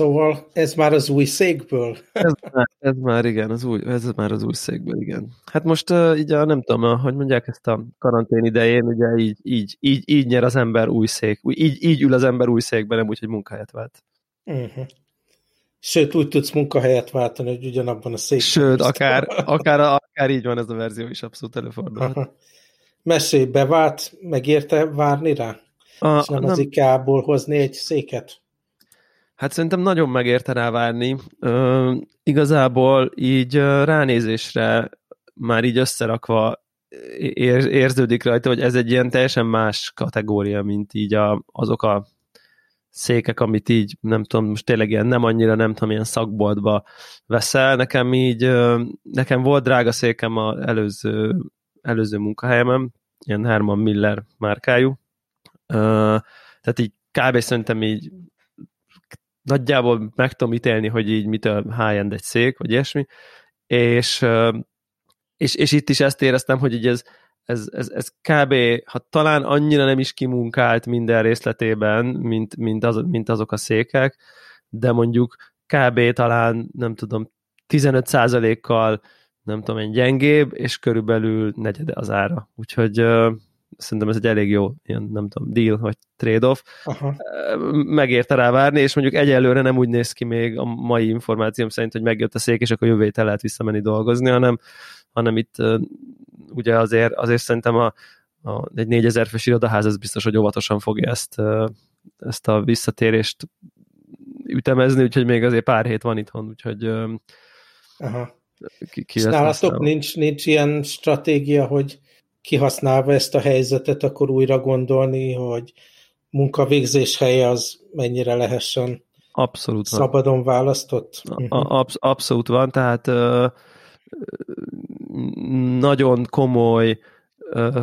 Szóval ez már az új székből? ez, már, ez már igen, az új, ez már az új székből, igen. Hát most uh, így a, nem tudom, hogy mondják ezt a karantén idején, ugye így, így, így, így nyer az ember új szék, így, így ül az ember új székben, nem úgy, hogy munkahelyet vált. Uh-huh. Sőt, úgy tudsz munkahelyet váltani, hogy ugyanabban a székben. Sőt, akár, akár, akár így van ez a verzió is abszolút előfordulhat. Mesélj, bevált, megérte várni rá? A, és nem, nem az IKEA-ból hozni egy széket? Hát szerintem nagyon megérte rá várni. Igazából így ránézésre már így összerakva ér, érződik rajta, hogy ez egy ilyen teljesen más kategória, mint így a, azok a székek, amit így, nem tudom, most tényleg ilyen nem annyira, nem tudom, ilyen szakboltba veszel. Nekem így, nekem volt drága székem az előző, előző munkahelyemen, ilyen Herman Miller márkájú. Tehát így kb. szerintem így nagyjából meg tudom ítélni, hogy így mitől high-end egy szék, vagy ilyesmi, és, és, és itt is ezt éreztem, hogy így ez, ez, ez, ez kb. ha talán annyira nem is kimunkált minden részletében, mint, mint, az, mint azok a székek, de mondjuk kb. talán, nem tudom, 15%-kal nem tudom én gyengébb, és körülbelül negyede az ára. Úgyhogy szerintem ez egy elég jó ilyen, nem tudom, deal, vagy trade-off. Aha. Megérte rá várni, és mondjuk egyelőre nem úgy néz ki még a mai információm szerint, hogy megjött a szék, és akkor jövő héten lehet visszamenni dolgozni, hanem, hanem itt ugye azért, azért szerintem a, a, egy 4000 fős irodaház, ez biztos, hogy óvatosan fogja ezt, ezt a visszatérést ütemezni, úgyhogy még azért pár hét van itthon, úgyhogy Aha. Ki, ki nálatok nincs, nincs ilyen stratégia, hogy kihasználva ezt a helyzetet, akkor újra gondolni, hogy munkavégzés helye az mennyire lehessen abszolút szabadon van. választott? Absz- abszolút van, tehát ö, nagyon komoly ö,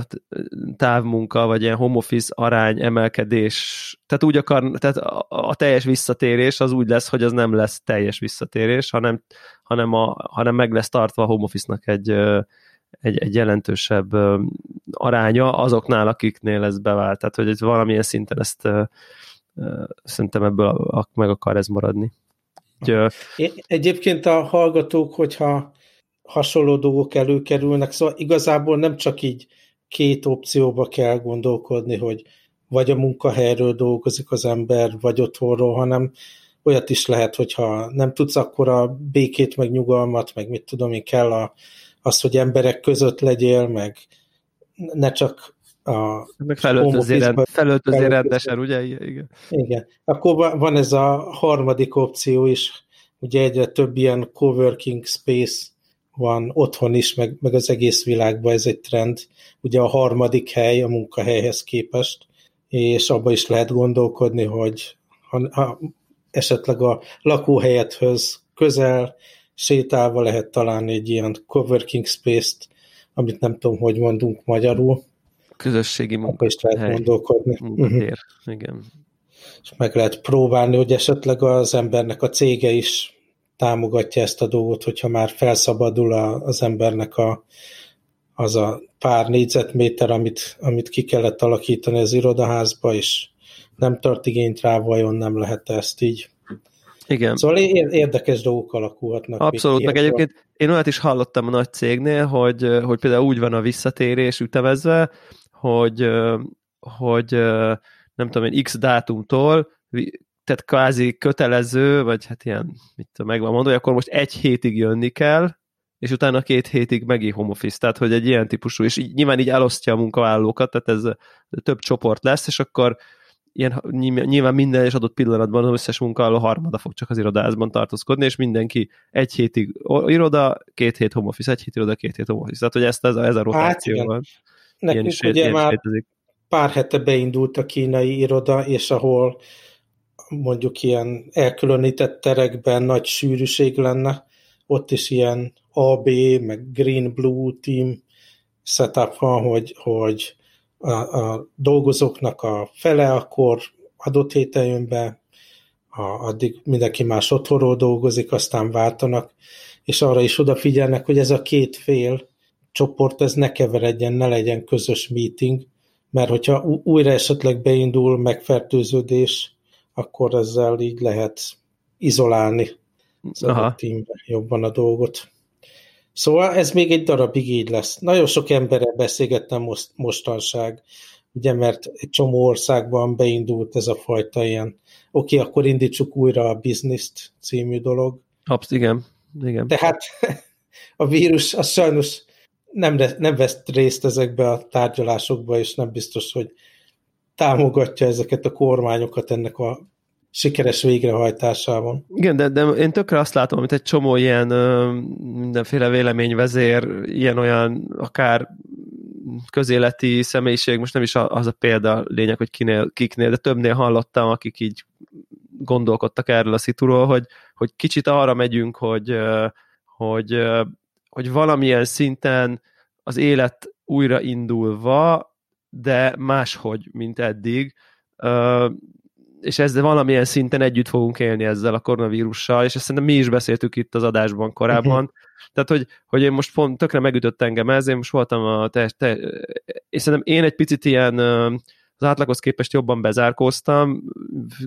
távmunka, vagy ilyen home office arány emelkedés, tehát úgy akar, tehát a, a teljes visszatérés az úgy lesz, hogy az nem lesz teljes visszatérés, hanem, hanem, a, hanem meg lesz tartva a home office-nak egy egy, egy jelentősebb aránya azoknál, akiknél ez bevált. Tehát, hogy valamilyen szinten ezt szerintem ebből meg akar ez maradni. Úgy, Egyébként a hallgatók, hogyha hasonló dolgok előkerülnek, szóval igazából nem csak így két opcióba kell gondolkodni, hogy vagy a munkahelyről dolgozik az ember, vagy otthonról, hanem olyat is lehet, hogyha nem tudsz akkor a békét, meg nyugalmat, meg mit tudom én, kell a az, hogy emberek között legyél, meg ne csak a... Meg felöltözél, rend, felöltözél rendesen, ugye? Igen. Igen. Akkor van ez a harmadik opció is, ugye egyre több ilyen coworking space van otthon is, meg, meg az egész világban ez egy trend. Ugye a harmadik hely a munkahelyhez képest, és abba is lehet gondolkodni, hogy ha, ha esetleg a lakóhelyethöz közel sétálva lehet találni egy ilyen coworking space-t, amit nem tudom, hogy mondunk magyarul. Közösségi munka. is lehet hely. gondolkodni. uh-huh. igen. És meg lehet próbálni, hogy esetleg az embernek a cége is támogatja ezt a dolgot, hogyha már felszabadul a, az embernek a, az a pár négyzetméter, amit, amit ki kellett alakítani az irodaházba, és nem tart igényt rá, vajon nem lehet ezt így igen. Szóval érdekes dolgok alakulhatnak. Abszolút, meg egyébként én olyat is hallottam a nagy cégnél, hogy, hogy például úgy van a visszatérés ütevezve, hogy, hogy nem tudom én, x dátumtól tehát kvázi kötelező, vagy hát ilyen, mit tudom, megvan mondani, akkor most egy hétig jönni kell, és utána két hétig megint home office, tehát hogy egy ilyen típusú, és így, nyilván így elosztja a munkavállalókat, tehát ez több csoport lesz, és akkor ilyen, nyilván minden és adott pillanatban az összes munkáló harmada fog csak az irodázban tartózkodni, és mindenki egy hétig iroda, két hét home office, egy hét iroda, két hét home office. Tehát, hogy ezt, ez a, ez a rotáció hát van. Nekünk is, ugye már létezik. pár hete beindult a kínai iroda, és ahol mondjuk ilyen elkülönített terekben nagy sűrűség lenne, ott is ilyen AB, meg Green-Blue team setup van, hogy, hogy a, a dolgozóknak a fele akkor adott héten jön be, a, addig mindenki más otthonról dolgozik, aztán váltanak, és arra is odafigyelnek, hogy ez a két fél csoport, ez ne keveredjen, ne legyen közös meeting, mert hogyha újra esetleg beindul megfertőződés, akkor ezzel így lehet izolálni az Aha. teambe jobban a dolgot. Szóval ez még egy darabig így lesz. Nagyon sok emberrel beszélgettem most, mostanság, ugye, mert egy csomó országban beindult ez a fajta ilyen, oké, okay, akkor indítsuk újra a bizniszt című dolog. Absz, igen. igen. Tehát a vírus az sajnos nem, nem vesz részt ezekbe a tárgyalásokba, és nem biztos, hogy támogatja ezeket a kormányokat ennek a sikeres végrehajtásában. Igen, de, de én tökre azt látom, amit egy csomó ilyen mindenféle véleményvezér, ilyen-olyan akár közéleti személyiség, most nem is az a példa lényeg, hogy kinél, kiknél, de többnél hallottam, akik így gondolkodtak erről a szituról, hogy, hogy kicsit arra megyünk, hogy, hogy, hogy valamilyen szinten az élet újra indulva, de máshogy, mint eddig, és ezzel valamilyen szinten együtt fogunk élni ezzel a koronavírussal, és ezt szerintem mi is beszéltük itt az adásban korábban. Uh-huh. Tehát, hogy, hogy én most pont tökre megütött engem ez, én most voltam a te, te, és szerintem én egy picit ilyen az átlaghoz képest jobban bezárkóztam,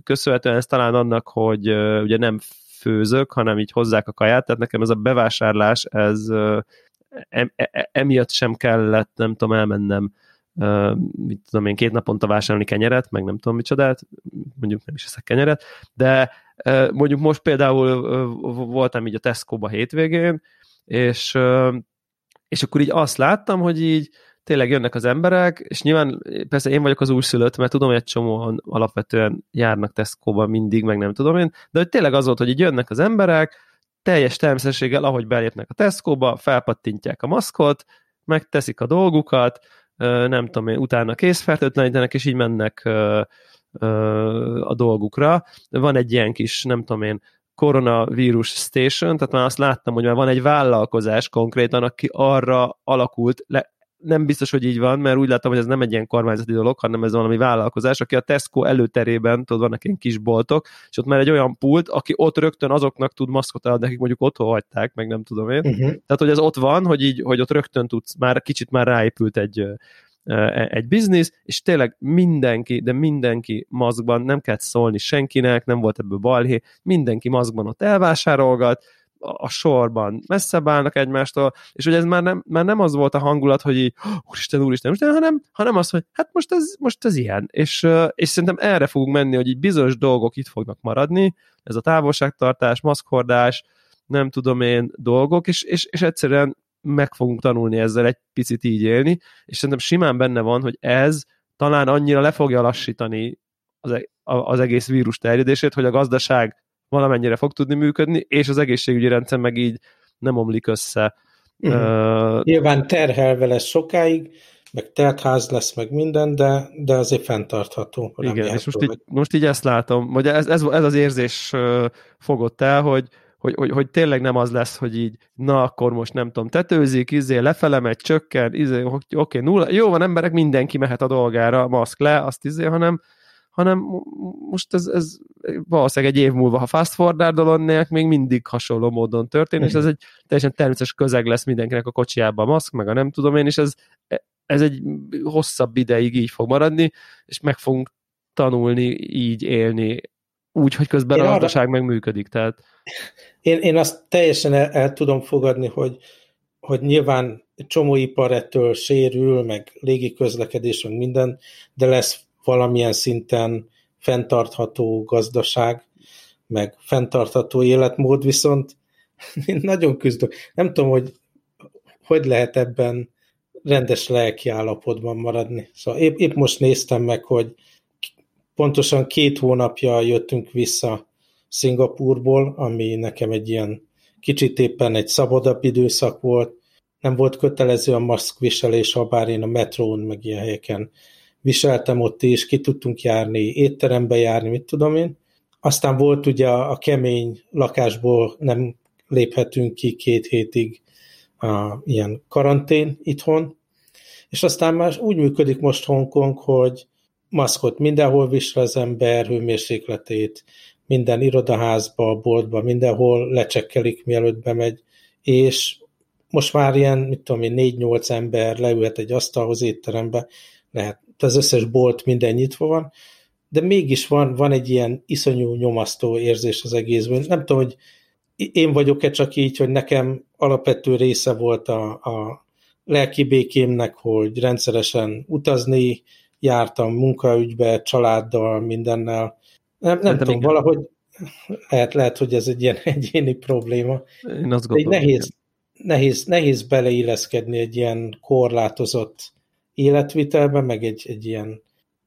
köszönhetően ez talán annak, hogy ugye nem főzök, hanem így hozzák a kaját, tehát nekem ez a bevásárlás, ez em, e, e, emiatt sem kellett, nem tudom, elmennem mit tudom én, két naponta vásárolni kenyeret, meg nem tudom micsodát, mondjuk nem is eszek kenyeret, de mondjuk most például voltam így a Tesco-ba hétvégén, és, és akkor így azt láttam, hogy így tényleg jönnek az emberek, és nyilván persze én vagyok az újszülött, mert tudom, hogy egy csomóan alapvetően járnak Tesco-ba mindig, meg nem tudom én, de hogy tényleg az volt, hogy így jönnek az emberek, teljes természetességgel, ahogy belépnek a Tesco-ba, felpattintják a maszkot, megteszik a dolgukat, nem tudom én, utána készfertőtlenítenek, és így mennek a dolgukra. Van egy ilyen kis, nem tudom én, koronavírus station, tehát már azt láttam, hogy már van egy vállalkozás konkrétan, aki arra alakult, le, nem biztos, hogy így van, mert úgy látom, hogy ez nem egy ilyen kormányzati dolog, hanem ez valami vállalkozás, aki a Tesco előterében, tudod, vannak ilyen kis boltok, és ott már egy olyan pult, aki ott rögtön azoknak tud maszkot adni, akik mondjuk otthon hagyták, meg nem tudom én. Uh-huh. Tehát, hogy ez ott van, hogy így, hogy ott rögtön tudsz, már kicsit már ráépült egy, e, egy biznisz, és tényleg mindenki, de mindenki maszkban, nem kellett szólni senkinek, nem volt ebből balhé, mindenki maszkban ott elvásárolgat, a sorban. Messzebb állnak egymástól, és hogy ez már nem, már nem az volt a hangulat, hogy így, úristen, úristen, úristen, hanem, hanem az, hogy hát most ez, most ez ilyen, és, és szerintem erre fogunk menni, hogy így bizonyos dolgok itt fognak maradni, ez a távolságtartás, maszkhordás, nem tudom én dolgok, és, és, és egyszerűen meg fogunk tanulni ezzel egy picit így élni, és szerintem simán benne van, hogy ez talán annyira le fogja lassítani az, e, az egész vírus terjedését, hogy a gazdaság valamennyire fog tudni működni, és az egészségügyi rendszer meg így nem omlik össze. Uh-huh. Uh, Nyilván terhelve lesz sokáig, meg teltház lesz, meg minden, de, de azért fenntartható. Igen, és most így, most így ezt látom, vagy ez, ez, ez az érzés fogott el, hogy, hogy, hogy, hogy tényleg nem az lesz, hogy így, na akkor most nem tudom, tetőzik, izé, lefele megy, csökken, izé, oké, okay, nulla, jó van emberek, mindenki mehet a dolgára, maszk le, azt izé, hanem, hanem most ez, ez valószínűleg egy év múlva, ha fast forwardolnék, még mindig hasonló módon történik, és ez egy teljesen természetes közeg lesz mindenkinek a kocsiában a maszk, meg a nem tudom én, és ez, ez egy hosszabb ideig így fog maradni, és meg fogunk tanulni így élni, úgy, hogy közben én a gazdaság arra... meg működik. Tehát... Én, én azt teljesen el, el tudom fogadni, hogy, hogy nyilván csomó ipar ettől sérül, meg légi közlekedés, meg minden, de lesz valamilyen szinten fenntartható gazdaság, meg fenntartható életmód, viszont én nagyon küzdök. Nem tudom, hogy hogy lehet ebben rendes lelki állapotban maradni. Szóval épp, épp most néztem meg, hogy pontosan két hónapja jöttünk vissza Szingapurból, ami nekem egy ilyen kicsit éppen egy szabadabb időszak volt. Nem volt kötelező a maszkviselés, ha bár én a metrón, meg ilyen helyeken viseltem ott is, ki tudtunk járni, étterembe járni, mit tudom én. Aztán volt ugye a, kemény lakásból nem léphetünk ki két hétig a, ilyen karantén itthon, és aztán már úgy működik most Hongkong, hogy maszkot mindenhol visel az ember, hőmérsékletét, minden irodaházba, boltba, mindenhol lecsekkelik, mielőtt bemegy, és most már ilyen, mit tudom én, négy-nyolc ember leülhet egy asztalhoz étterembe, lehet az összes bolt minden nyitva van, de mégis van, van egy ilyen iszonyú nyomasztó érzés az egészben. Nem tudom, hogy én vagyok-e csak így, hogy nekem alapvető része volt a, a lelki békémnek, hogy rendszeresen utazni, jártam munkaügybe, családdal, mindennel. Nem, nem tudom, igen. valahogy lehet, lehet, hogy ez egy ilyen egyéni probléma. Én azt gondolom, nehéz, nehéz, nehéz beleilleszkedni egy ilyen korlátozott életvitelbe, meg egy, egy ilyen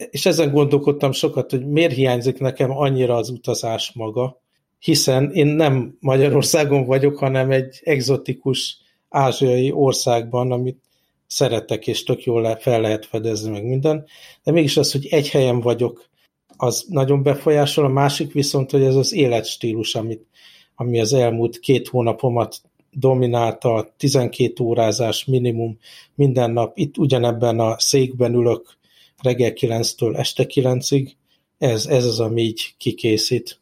és ezen gondolkodtam sokat, hogy miért hiányzik nekem annyira az utazás maga, hiszen én nem Magyarországon vagyok, hanem egy egzotikus ázsiai országban, amit szeretek, és tök jól fel lehet fedezni meg minden, de mégis az, hogy egy helyen vagyok, az nagyon befolyásol, a másik viszont, hogy ez az életstílus, amit, ami az elmúlt két hónapomat dominálta, 12 órázás minimum minden nap, itt ugyanebben a székben ülök reggel 9-től este 9-ig, ez, ez az, ami így kikészít.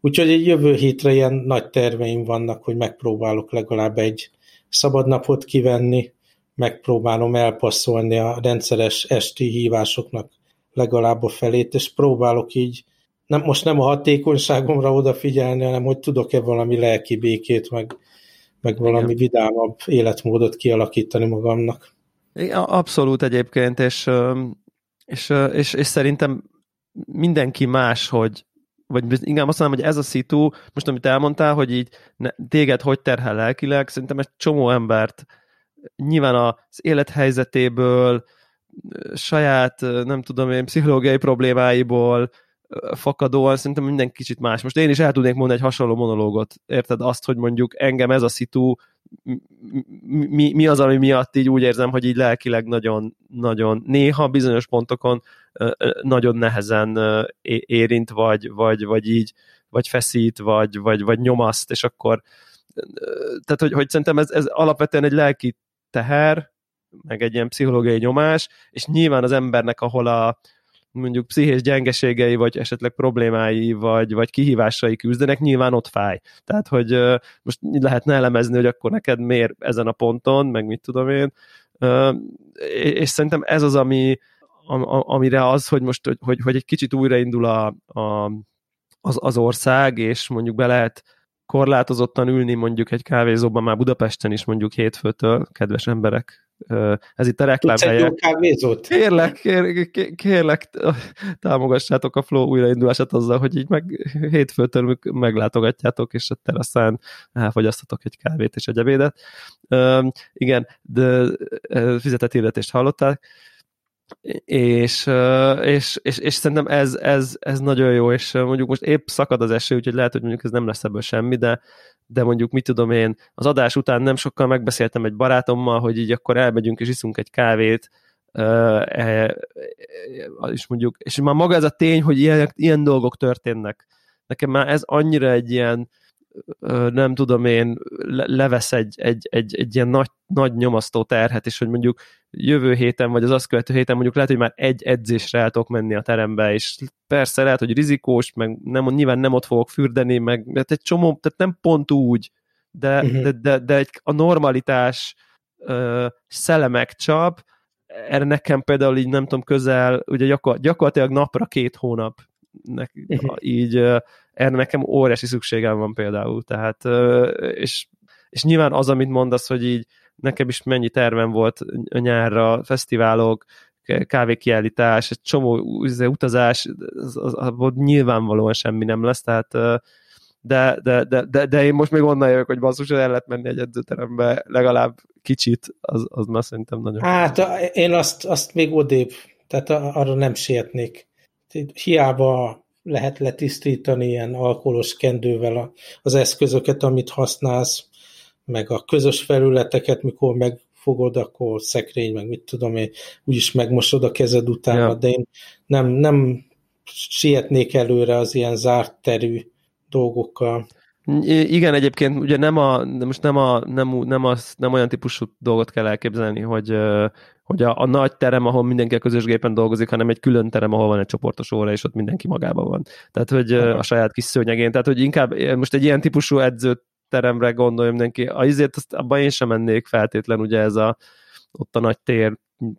Úgyhogy egy jövő hétre ilyen nagy terveim vannak, hogy megpróbálok legalább egy szabad napot kivenni, megpróbálom elpasszolni a rendszeres esti hívásoknak legalább a felét, és próbálok így, nem, most nem a hatékonyságomra odafigyelni, hanem hogy tudok-e valami lelki békét, meg, meg valami Igen. vidámabb életmódot kialakítani magamnak. Abszolút egyébként, és, és, és, és szerintem mindenki más, hogy vagy inkább azt mondom, hogy ez a szitu, most amit elmondtál, hogy így ne, téged hogy terhel lelkileg, szerintem egy csomó embert nyilván az élethelyzetéből, saját, nem tudom én, pszichológiai problémáiból fakadóan, szerintem minden kicsit más. Most én is el tudnék mondani egy hasonló monológot, érted? Azt, hogy mondjuk engem ez a szitu, mi, mi az, ami miatt így úgy érzem, hogy így lelkileg nagyon, nagyon néha bizonyos pontokon nagyon nehezen érint, vagy, vagy, vagy így, vagy feszít, vagy, vagy, vagy nyomaszt, és akkor tehát, hogy, hogy szerintem ez, ez alapvetően egy lelki teher, meg egy ilyen pszichológiai nyomás, és nyilván az embernek, ahol a mondjuk pszichés gyengeségei, vagy esetleg problémái, vagy, vagy kihívásai küzdenek, nyilván ott fáj. Tehát, hogy most lehetne elemezni, hogy akkor neked miért ezen a ponton, meg mit tudom én, és szerintem ez az, ami, amire az, hogy most, hogy, hogy, egy kicsit újraindul a, a, az, az ország, és mondjuk be lehet korlátozottan ülni mondjuk egy kávézóban már Budapesten is mondjuk hétfőtől, kedves emberek, ez itt a reklámhelye. Kérlek, kérlek, támogassátok a Flow újraindulását azzal, hogy így meg hétfőtől meglátogatjátok, és a teraszán elfogyasztatok egy kávét és egy ebédet. Igen, de fizetett hirdetést hallották és, és, és, és szerintem ez, ez, ez nagyon jó, és mondjuk most épp szakad az eső, úgyhogy lehet, hogy mondjuk ez nem lesz ebből semmi, de, de mondjuk mit tudom én, az adás után nem sokkal megbeszéltem egy barátommal, hogy így akkor elmegyünk és iszunk egy kávét, e, és mondjuk, és már maga ez a tény, hogy ilyen, ilyen dolgok történnek. Nekem már ez annyira egy ilyen, nem tudom én, levesz egy, egy, egy, egy ilyen nagy, nagy nyomasztó terhet, és hogy mondjuk jövő héten, vagy az azt követő héten mondjuk lehet, hogy már egy edzésre el tudok menni a terembe, és persze lehet, hogy rizikós, meg nem, nyilván nem ott fogok fürdeni, meg tehát egy csomó, tehát nem pont úgy, de, uh-huh. de, de, de egy, a normalitás uh, szellemek csap, erre nekem például így nem tudom, közel, ugye gyakor, gyakorlatilag napra két hónap nek, uh-huh. így erre nekem óriási szükségem van például, tehát és, és nyilván az, amit mondasz, hogy így nekem is mennyi tervem volt nyárra, fesztiválok, kávékiállítás, egy csomó utazás, az, az, az, nyilvánvalóan semmi nem lesz, tehát de, de, de, de, de én most még onnan jövök, hogy basszus, el lehet menni egy edzőterembe legalább kicsit, az, az már szerintem nagyon... Hát én azt, azt még odébb, tehát arra nem sietnék. Hiába lehet letisztítani ilyen alkoholos kendővel az eszközöket, amit használsz, meg a közös felületeket, mikor megfogod, akkor szekrény, meg mit tudom én, úgyis megmosod a kezed utána, ja. de én nem, nem sietnék előre az ilyen zárt terű dolgokkal. Igen, egyébként ugye nem a, most nem, a, nem, nem, az, nem olyan típusú dolgot kell elképzelni, hogy, hogy a, a nagy terem, ahol mindenki a közös gépen dolgozik, hanem egy külön terem, ahol van egy csoportos óra, és ott mindenki magában van. Tehát, hogy a saját kis szőnyegén. Tehát, hogy inkább most egy ilyen típusú edzőteremre gondolja mindenki. A izért azt, abban én sem mennék feltétlen, ugye ez a ott a nagy tér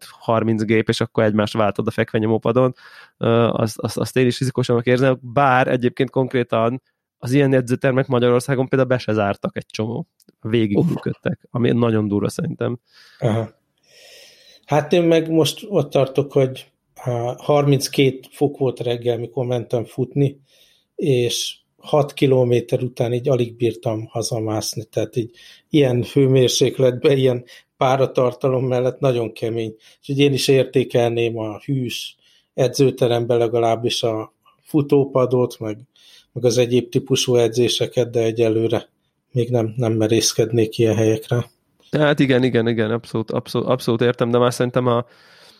30 gép, és akkor egymást váltod a fekvenyomópadon, azt, azt, azt én is fizikusan érzem, bár egyébként konkrétan az ilyen edzőtermek Magyarországon például be se zártak egy csomó. Végig működtek, ami nagyon durva szerintem. Aha. Hát én meg most ott tartok, hogy 32 fok volt reggel, mikor mentem futni, és 6 kilométer után így alig bírtam hazamászni, tehát így ilyen hőmérsékletben, ilyen páratartalom mellett nagyon kemény. Úgyhogy én is értékelném a hűs edzőteremben legalábbis a futópadot, meg, meg az egyéb típusú edzéseket, de egyelőre még nem, nem merészkednék ilyen helyekre. Hát igen, igen, igen, abszolút, abszolút, abszolút értem, de már szerintem a,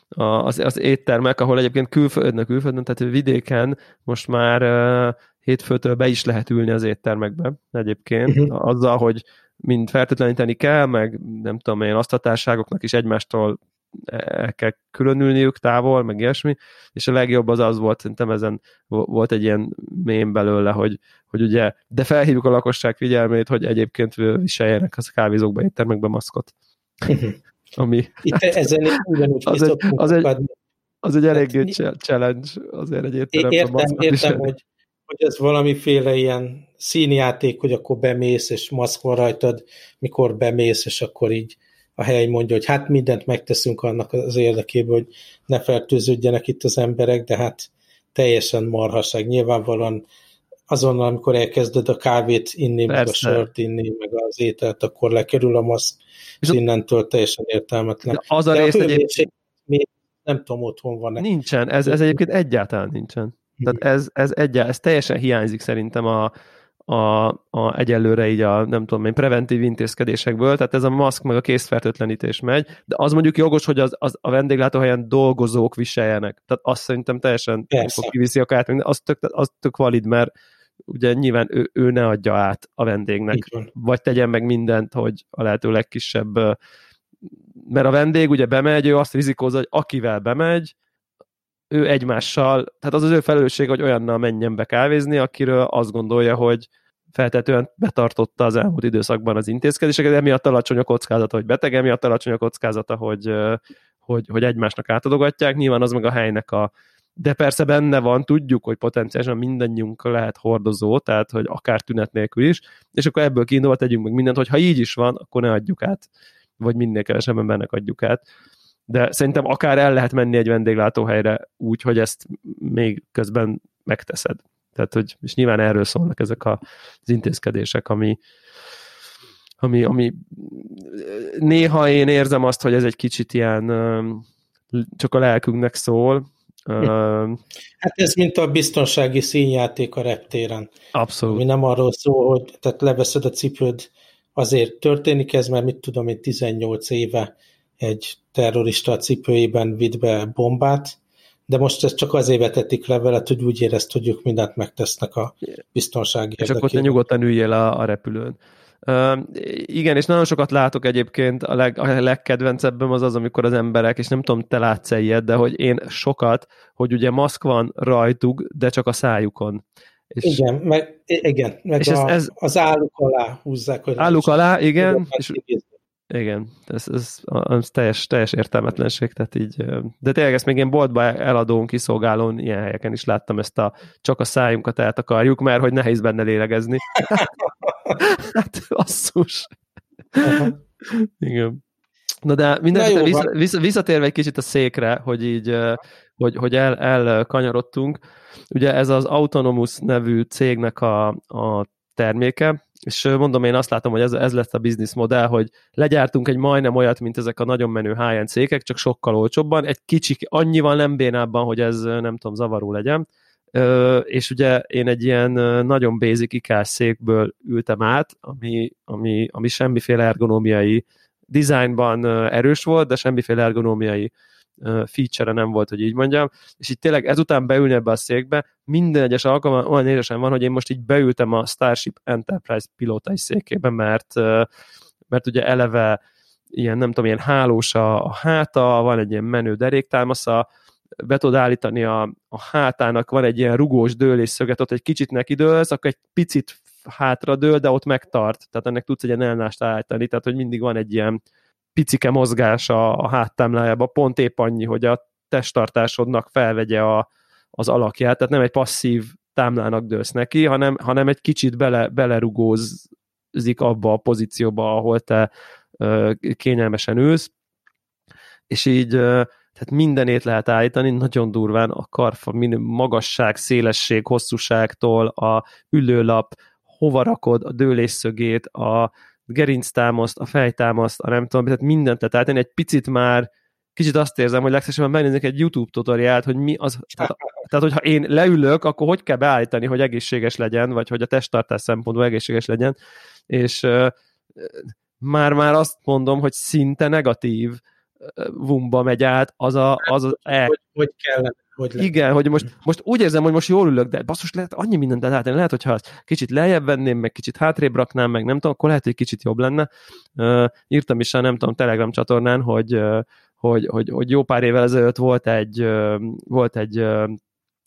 a, az, az éttermek, ahol egyébként külföldön, külföldön, tehát vidéken most már uh, hétfőtől be is lehet ülni az éttermekbe egyébként, uh-huh. azzal, hogy mind fertőtleníteni kell, meg nem tudom én, asztatárságoknak is egymástól el kell különülniük távol, meg ilyesmi, és a legjobb az az volt, szerintem ezen volt egy ilyen mém belőle, hogy, hogy ugye, de felhívjuk a lakosság figyelmét, hogy egyébként viseljenek az kávézókba, éttermekbe maszkot. Ami, Itt hát, ezen ugyanúgy az egy, az, egy, az egy eléggé hát, challenge azért egy étteremben Értem, értem hogy, hogy ez valamiféle ilyen színjáték, hogy akkor bemész, és maszk van rajtad, mikor bemész, és akkor így a hely mondja, hogy hát mindent megteszünk annak az érdekében, hogy ne fertőződjenek itt az emberek, de hát teljesen marhaság. Nyilvánvalóan azonnal, amikor elkezded a kávét inni, Persze. meg a sört inni, meg az ételt, akkor lekerül a maszk, és innentől teljesen értelmetlen. De az a, rész a egyébként... nem tudom, otthon van -e. Nincsen, ez, ez egyébként egyáltalán nincsen. Tehát ez, ez, egyáltalán, ez teljesen hiányzik szerintem a, a, a egyelőre így a, nem tudom én, preventív intézkedésekből, tehát ez a maszk meg a készfertőtlenítés megy, de az mondjuk jogos, hogy az, az a vendéglátóhelyen dolgozók viseljenek. Tehát azt szerintem teljesen kiviszi a kárt, az tök, az tök valid, mert ugye nyilván ő, ő ne adja át a vendégnek, vagy tegyen meg mindent, hogy a lehető legkisebb mert a vendég ugye bemegy, ő azt rizikózza, hogy akivel bemegy, ő egymással, tehát az az ő felelősség, hogy olyannal menjen be kávézni, akiről azt gondolja, hogy feltetően betartotta az elmúlt időszakban az intézkedéseket, emiatt alacsony a kockázata, hogy beteg, emiatt alacsony a kockázata, hogy, hogy, hogy egymásnak átadogatják, nyilván az meg a helynek a de persze benne van, tudjuk, hogy potenciálisan mindannyiunk lehet hordozó, tehát hogy akár tünet nélkül is, és akkor ebből kiindulva tegyünk meg mindent, hogy ha így is van, akkor ne adjuk át, vagy minél kevesebb embernek adjuk át. De szerintem akár el lehet menni egy vendéglátóhelyre úgy, hogy ezt még közben megteszed. Tehát, hogy, és nyilván erről szólnak ezek a, az intézkedések, ami, ami, ami néha én érzem azt, hogy ez egy kicsit ilyen csak a lelkünknek szól. Hát ez mint a biztonsági színjáték a reptéren. Abszolút. Ami nem arról szól, hogy tehát leveszed a cipőd, azért történik ez, mert mit tudom én 18 éve egy terrorista cipőjében vitt be bombát, de most ezt csak azért vetetik le veled, hogy úgy érezt, hogy ők mindent megtesznek a biztonsági És akkor te nyugodtan üljél a, a repülőn. Uh, igen, és nagyon sokat látok egyébként, a, leg, a legkedvencebbem az az, amikor az emberek, és nem tudom, te látsz -e ilyet, de hogy én sokat, hogy ugye maszk van rajtuk, de csak a szájukon. És, igen, meg, igen, meg és a, ez, ez, az álluk alá húzzák. Hogy álluk alá, igen, és, igen, ez, ez, ez teljes, teljes értelmetlenség, tehát így, de tényleg ezt még én boltba eladón, kiszolgálón, ilyen helyeken is láttam ezt a csak a szájunkat el akarjuk, mert hogy nehéz benne lélegezni. hát asszus. Igen. Na de minden vissza, vissza, visszatérve egy kicsit a székre, hogy így, hogy, hogy el, elkanyarodtunk. Ugye ez az Autonomous nevű cégnek a, a terméke, és mondom, én azt látom, hogy ez, ez lesz a business modell, hogy legyártunk egy majdnem olyat, mint ezek a nagyon menő high-end cégek, csak sokkal olcsóbban, egy kicsi, annyival nem bénábban, hogy ez nem tudom, zavaró legyen, és ugye én egy ilyen nagyon basic ikás székből ültem át, ami, ami, ami semmiféle ergonómiai designban erős volt, de semmiféle ergonómiai feature nem volt, hogy így mondjam, és itt tényleg ezután beülni ebbe a székbe, minden egyes alkalommal olyan érzésem van, hogy én most így beültem a Starship Enterprise pilótai székébe, mert, mert ugye eleve ilyen, nem tudom, ilyen hálós a, háta, van egy ilyen menő deréktámasza, be tudod állítani a, a hátának, van egy ilyen rugós szöget, ott egy kicsit neki dőlsz, akkor egy picit hátra dől, de ott megtart, tehát ennek tudsz egy ilyen elnást állítani, tehát hogy mindig van egy ilyen picike mozgás a, a háttámlájába, pont épp annyi, hogy a testtartásodnak felvegye a, az alakját, tehát nem egy passzív támlának dőlsz neki, hanem, hanem egy kicsit bele, belerugózik abba a pozícióba, ahol te ö, kényelmesen ülsz, és így ö, tehát mindenét lehet állítani, nagyon durván a karfa magasság, szélesség, hosszúságtól, a ülőlap, hova rakod a dőlésszögét, a gerinctámaszt, a fejtámaszt, a nem tudom, tehát mindent lehet állítani, egy picit már kicsit azt érzem, hogy legszívesebben megnézek egy YouTube tutoriált, hogy mi az, tehát, tehát hogyha én leülök, akkor hogy kell beállítani, hogy egészséges legyen, vagy hogy a testtartás szempontból egészséges legyen, és már-már azt mondom, hogy szinte negatív vumba megy át, az a, az, az e... hogy, hogy kellene. Hogy Igen, hogy most, most úgy érzem, hogy most jól ülök, de basszus, lehet annyi mindent lehet, lehet, hogyha kicsit lejjebb venném, meg kicsit hátrébb raknám, meg nem tudom, akkor lehet, hogy kicsit jobb lenne. Uh, írtam is a, nem tudom, Telegram csatornán, hogy, uh, hogy, hogy, hogy jó pár évvel ezelőtt volt egy, uh, volt egy, uh,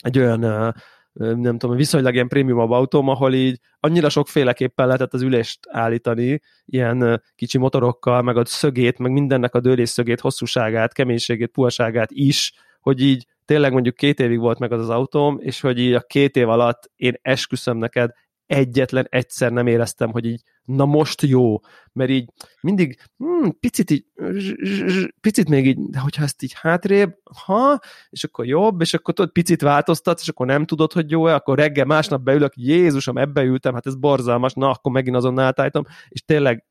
egy olyan uh, nem tudom, viszonylag ilyen prémium autóm, ahol így annyira sokféleképpen lehetett az ülést állítani, ilyen kicsi motorokkal, meg a szögét, meg mindennek a dőlés szögét, hosszúságát, keménységét, puhaságát is, hogy így tényleg mondjuk két évig volt meg az az autóm, és hogy így a két év alatt én esküszöm neked, egyetlen egyszer nem éreztem, hogy így na most jó, mert így mindig hmm, picit így, picit még így, de hogyha ezt így hátrébb, ha, és akkor jobb, és akkor tudod, picit változtatsz, és akkor nem tudod, hogy jó-e, akkor reggel másnap beülök, Jézusom, ebbe ültem, hát ez borzalmas, na akkor megint azon átállítom, és tényleg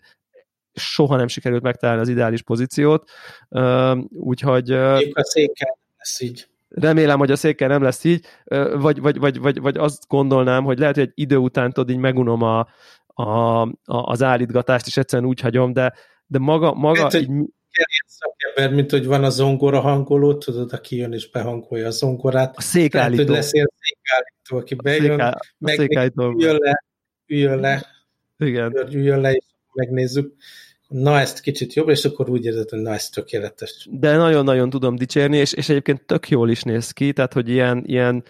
soha nem sikerült megtalálni az ideális pozíciót, úgyhogy... Uh, a széken lesz így. Remélem, hogy a székkel nem lesz így, vagy, vagy, vagy, vagy, vagy azt gondolnám, hogy lehet, hogy egy idő után tudod, így megunom a, a, a, az állítgatást, és egyszerűen úgy hagyom, de, de maga, maga hát, így... szakember, mint hogy van a zongora hangoló, tudod, aki jön és behangolja a zongorát. A székállító. Lehet, hogy lesz ilyen székállító, aki bejön, a meg üljön le, üljön le, Igen. üljön le, és megnézzük na ezt kicsit jobb, és akkor úgy érzed, hogy na ez tökéletes. De nagyon-nagyon tudom dicsérni, és, és egyébként tök jól is néz ki, tehát hogy ilyen, ilyen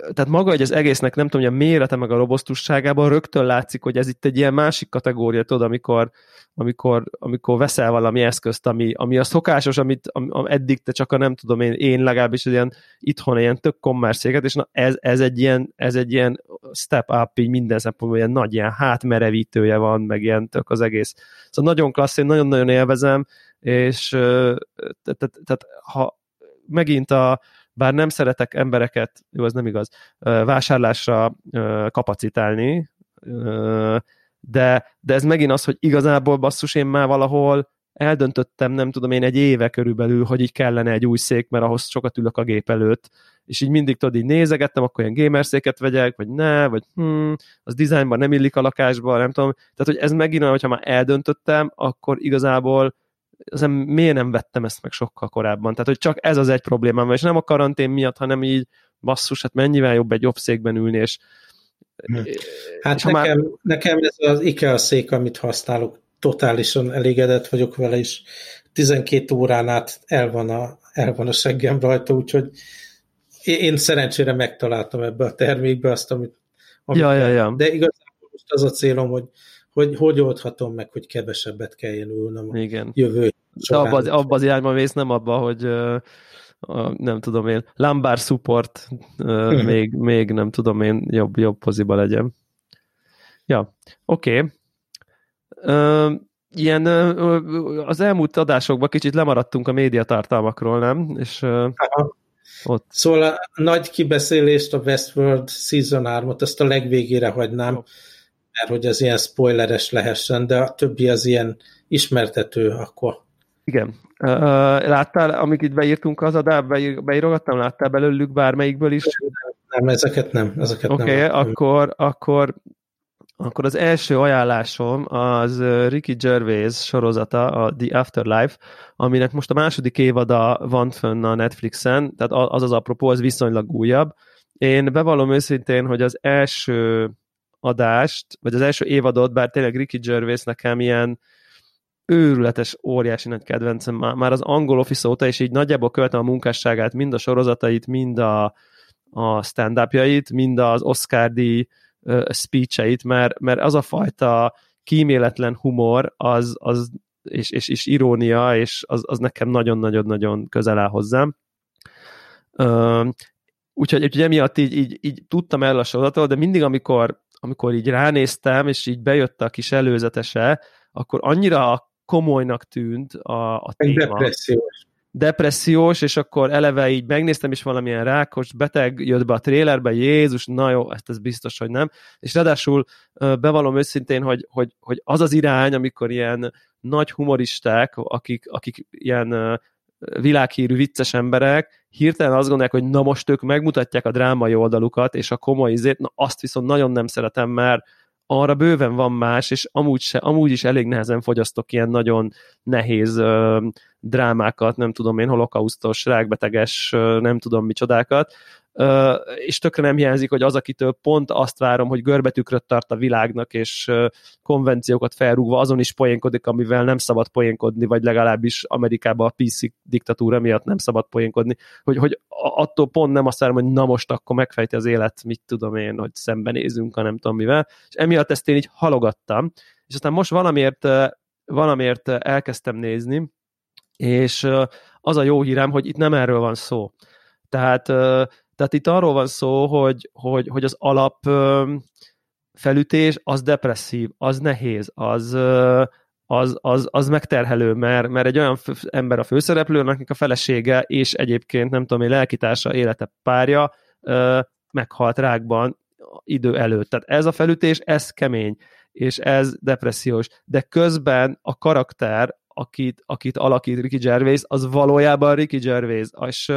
tehát maga hogy az egésznek nem tudom, hogy a mérete meg a robosztusságában rögtön látszik, hogy ez itt egy ilyen másik kategória, tudod, amikor, amikor, amikor veszel valami eszközt, ami, ami a szokásos, amit am, am, eddig te csak a nem tudom én, én legalábbis ilyen itthon ilyen tök kommerszéket, és na ez, ez, egy ilyen, ez egy ilyen step up így minden szempontból, ilyen nagy ilyen hátmerevítője van, meg ilyen tök az egész. Szóval nagyon klassz, én nagyon-nagyon élvezem, és tehát, tehát ha megint a, bár nem szeretek embereket, jó, az nem igaz, vásárlásra kapacitálni, de, de ez megint az, hogy igazából basszus, én már valahol eldöntöttem, nem tudom én, egy éve körülbelül, hogy így kellene egy új szék, mert ahhoz sokat ülök a gép előtt, és így mindig tudod, így nézegettem, akkor ilyen gamerszéket vegyek, vagy ne, vagy hm, az dizájnban nem illik a lakásba, nem tudom. Tehát, hogy ez megint olyan, hogyha már eldöntöttem, akkor igazából az miért nem vettem ezt meg sokkal korábban? Tehát, hogy csak ez az egy problémám, és nem a karantén miatt, hanem így basszus, hát mennyivel jobb egy jobb székben ülni, és hm. Hát és nekem, már... nekem ez az IKEA szék, amit használok, totálisan elégedett vagyok vele, és 12 órán át el van a, el van a seggem rajta, úgyhogy én szerencsére megtaláltam ebbe a termékbe azt, amit, amit ja, ja, ja. de igazából most az a célom, hogy hogy hogy oldhatom meg, hogy kevesebbet kelljen ülnöm Igen. jövő során. Abba az, abba az irányban mész, nem abba, hogy uh, a, nem tudom én, lumbar support uh, még, még nem tudom én jobb, jobb poziba legyen. Ja, oké. Okay. Uh, ilyen az elmúlt adásokban kicsit lemaradtunk a médiatartalmakról, nem? És uh, ott. Szóval a nagy kibeszélést, a Westworld Season 3-ot, ezt a legvégére hagynám. Jó mert hogy az ilyen spoileres lehessen, de a többi az ilyen ismertető akkor. Igen. Láttál, amik itt beírtunk az adásba, beírogattam, láttál belőlük bármelyikből is? Nem, ezeket nem. Ezeket Oké, okay, akkor, akkor, akkor az első ajánlásom az Ricky Gervais sorozata, a The Afterlife, aminek most a második évada van fönn a Netflixen, tehát az az apropó, az viszonylag újabb. Én bevallom őszintén, hogy az első adást, vagy az első évadot, bár tényleg Ricky Gervais nekem ilyen őrületes, óriási nagy kedvencem már az angol office óta, és így nagyjából követem a munkásságát, mind a sorozatait, mind a, a stand-upjait, mind az Oscar díj uh, speecheit, mert, mert az a fajta kíméletlen humor, az, az és, és, és irónia, és az, az nekem nagyon-nagyon-nagyon közel áll hozzám. Uh, úgyhogy, úgyhogy emiatt így, így, így tudtam el a sorozatot, de mindig, amikor, amikor így ránéztem, és így bejött a kis előzetese, akkor annyira komolynak tűnt a, a téma. Depressziós. Depressziós, és akkor eleve így megnéztem is valamilyen rákos beteg jött be a trélerbe, Jézus, na jó, ezt ez biztos, hogy nem. És ráadásul bevallom őszintén, hogy, hogy, hogy az az irány, amikor ilyen nagy humoristák, akik, akik ilyen világhírű vicces emberek, hirtelen azt gondolják, hogy na most ők megmutatják a drámai oldalukat, és a komoly izét, na azt viszont nagyon nem szeretem, mert arra bőven van más, és amúgy, se, amúgy is elég nehezen fogyasztok ilyen nagyon nehéz ö, drámákat, nem tudom én, holokausztos, rákbeteges, nem tudom micsodákat, és tökre nem hiányzik, hogy az, akitől pont azt várom, hogy görbetükröt tart a világnak, és konvenciókat felrúgva azon is poénkodik, amivel nem szabad poénkodni, vagy legalábbis Amerikában a PC diktatúra miatt nem szabad poénkodni, hogy, hogy attól pont nem azt várom, hogy na most akkor megfejti az élet, mit tudom én, hogy szembenézünk, a nem tudom mivel, és emiatt ezt én így halogattam, és aztán most valamiért, valamiért elkezdtem nézni, és az a jó hírem, hogy itt nem erről van szó. Tehát tehát itt arról van szó, hogy, hogy, hogy az alap felütés az depresszív, az nehéz, az, az, az, az megterhelő, mert, mert egy olyan ember a főszereplő, akik a felesége és egyébként nem tudom, egy lelkitársa, élete párja meghalt rákban idő előtt. Tehát ez a felütés, ez kemény, és ez depressziós. De közben a karakter, akit, akit alakít Ricky Gervais, az valójában Ricky Gervais, és,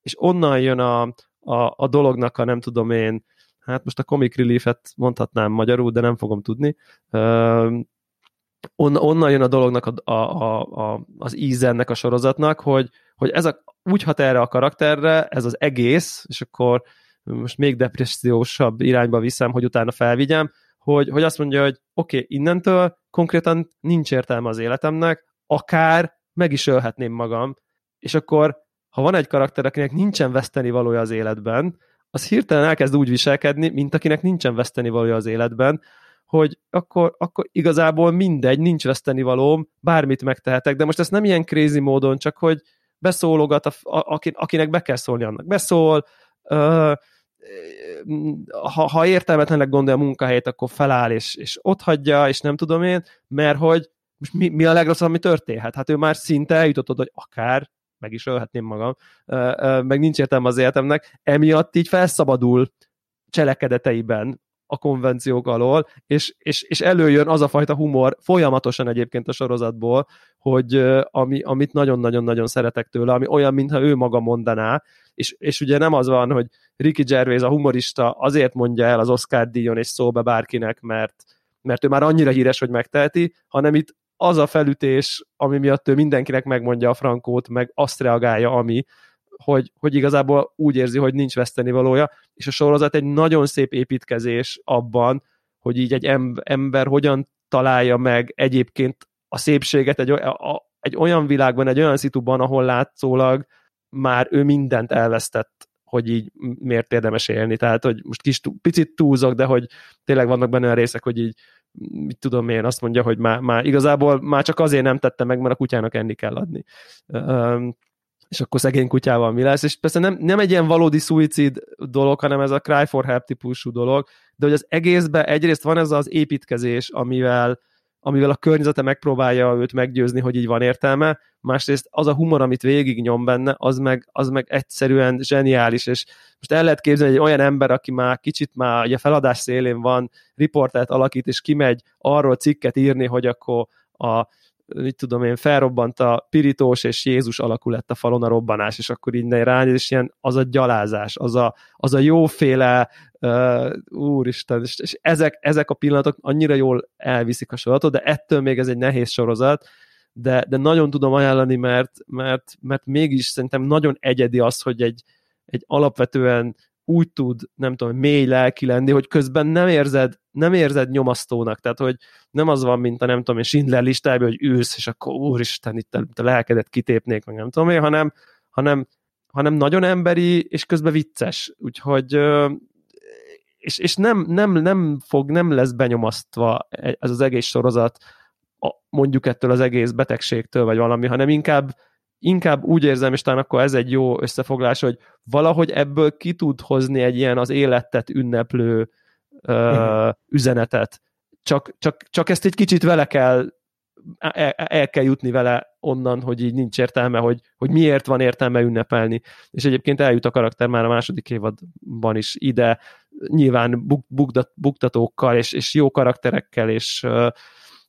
és onnan jön a, a, a dolognak a nem tudom én, hát most a comic relief-et mondhatnám magyarul, de nem fogom tudni. On, onnan jön a dolognak a, a, a, a, az íze ennek a sorozatnak, hogy, hogy ez a, úgy hat erre a karakterre, ez az egész, és akkor most még depressziósabb irányba viszem, hogy utána felvigyem, hogy, hogy azt mondja, hogy oké, okay, innentől konkrétan nincs értelme az életemnek, akár meg is ölhetném magam, és akkor ha van egy karakter, akinek nincsen veszteni valója az életben, az hirtelen elkezd úgy viselkedni, mint akinek nincsen veszteni valója az életben, hogy akkor, akkor igazából mindegy, nincs veszteni valóm, bármit megtehetek, de most ezt nem ilyen crazy módon, csak hogy beszólogat, a, a, akinek be kell szólni, annak beszól, uh, ha, ha értelmetlenek gondolja a munkahelyét, akkor feláll és, és ott hagyja, és nem tudom én, mert hogy most mi, mi a legrosszabb, ami történhet? Hát ő már szinte eljutott oda, hogy akár meg is ölhetném magam, meg nincs értelme az életemnek, emiatt így felszabadul cselekedeteiben a konvenciók alól, és, és, és előjön az a fajta humor folyamatosan egyébként a sorozatból, hogy ami, amit nagyon-nagyon-nagyon szeretek tőle, ami olyan, mintha ő maga mondaná, és, és ugye nem az van, hogy Ricky Gervais a humorista azért mondja el az Oscar díjon és szóba bárkinek, mert, mert ő már annyira híres, hogy megteheti, hanem itt az a felütés, ami miatt ő mindenkinek megmondja a frankót, meg azt reagálja, ami, hogy, hogy igazából úgy érzi, hogy nincs veszteni valója, és a sorozat egy nagyon szép építkezés abban, hogy így egy ember hogyan találja meg egyébként a szépséget egy, a, egy olyan világban, egy olyan szituban, ahol látszólag már ő mindent elvesztett, hogy így miért érdemes élni. Tehát, hogy most kis picit túlzok, de hogy tényleg vannak benne olyan részek, hogy így mit tudom én, azt mondja, hogy már, már igazából már csak azért nem tette meg, mert a kutyának enni kell adni. Um, és akkor szegény kutyával mi lesz, és persze nem, nem egy ilyen valódi szuicid dolog, hanem ez a cry for help típusú dolog, de hogy az egészben egyrészt van ez az építkezés, amivel amivel a környezete megpróbálja őt meggyőzni, hogy így van értelme, másrészt az a humor, amit végig nyom benne, az meg, az meg egyszerűen zseniális, és most el lehet képzelni, hogy egy olyan ember, aki már kicsit már ugye feladás szélén van, riportát alakít, és kimegy arról cikket írni, hogy akkor a mit tudom én, felrobbant a pirítós, és Jézus alakul lett a falon a robbanás, és akkor így rány, és ilyen az a gyalázás, az a, az a jóféle uh, úristen, és, és ezek, ezek a pillanatok annyira jól elviszik a sorozatot, de ettől még ez egy nehéz sorozat, de, de nagyon tudom ajánlani, mert, mert, mert mégis szerintem nagyon egyedi az, hogy egy, egy alapvetően úgy tud, nem tudom, mély lelki lenni, hogy közben nem érzed, nem érzed nyomasztónak, tehát hogy nem az van, mint a nem tudom, én Schindler listájában, hogy ülsz, és akkor úristen, itt a, a lelkedet kitépnék, meg nem tudom én, hanem, hanem, hanem nagyon emberi, és közben vicces, úgyhogy és, és nem, nem, nem fog, nem lesz benyomasztva ez az egész sorozat mondjuk ettől az egész betegségtől, vagy valami, hanem inkább, inkább úgy érzem, és talán akkor ez egy jó összefoglás, hogy valahogy ebből ki tud hozni egy ilyen az életet ünneplő uh, üzenetet. Csak, csak, csak ezt egy kicsit vele kell el, el kell jutni vele onnan, hogy így nincs értelme, hogy, hogy miért van értelme ünnepelni. És egyébként eljut a karakter már a második évadban is ide, nyilván buk, bukdat, buktatókkal, és, és jó karakterekkel, és uh,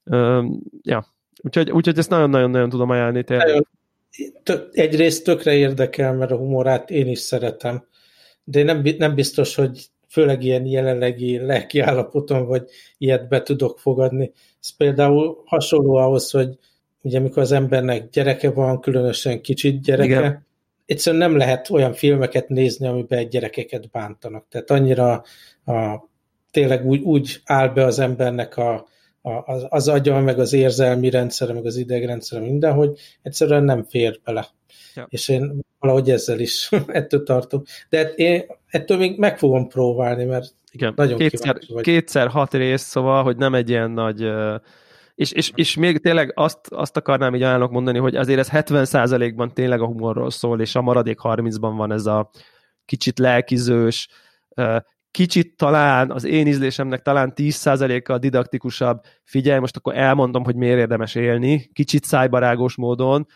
uh, ja, úgyhogy, úgyhogy ezt nagyon-nagyon-nagyon tudom ajánlani. Tényleg. Egyrészt tökre érdekel, mert a humorát én is szeretem, de nem, nem biztos, hogy főleg ilyen jelenlegi lelki állapoton, vagy ilyet be tudok fogadni. Ez például hasonló ahhoz, hogy ugye amikor az embernek gyereke van, különösen kicsit gyereke, Igen. Egyszerűen nem lehet olyan filmeket nézni, amiben gyerekeket bántanak. Tehát annyira a, tényleg úgy, úgy áll be az embernek a, a, az, az agya, meg az érzelmi rendszere, meg az idegrendszere, minden, hogy egyszerűen nem fér bele. Ja. És én valahogy ezzel is ettől tartom. De én ettől még meg fogom próbálni, mert Igen. nagyon kétszer, vagy. Kétszer hat rész, szóval, hogy nem egy ilyen nagy... És, és, és még tényleg azt, azt akarnám így ajánlok mondani, hogy azért ez 70%-ban tényleg a humorról szól, és a maradék 30-ban van ez a kicsit lelkizős, kicsit talán az én ízlésemnek talán 10%-kal didaktikusabb, figyelj, most akkor elmondom, hogy miért érdemes élni, kicsit szájbarágos módon,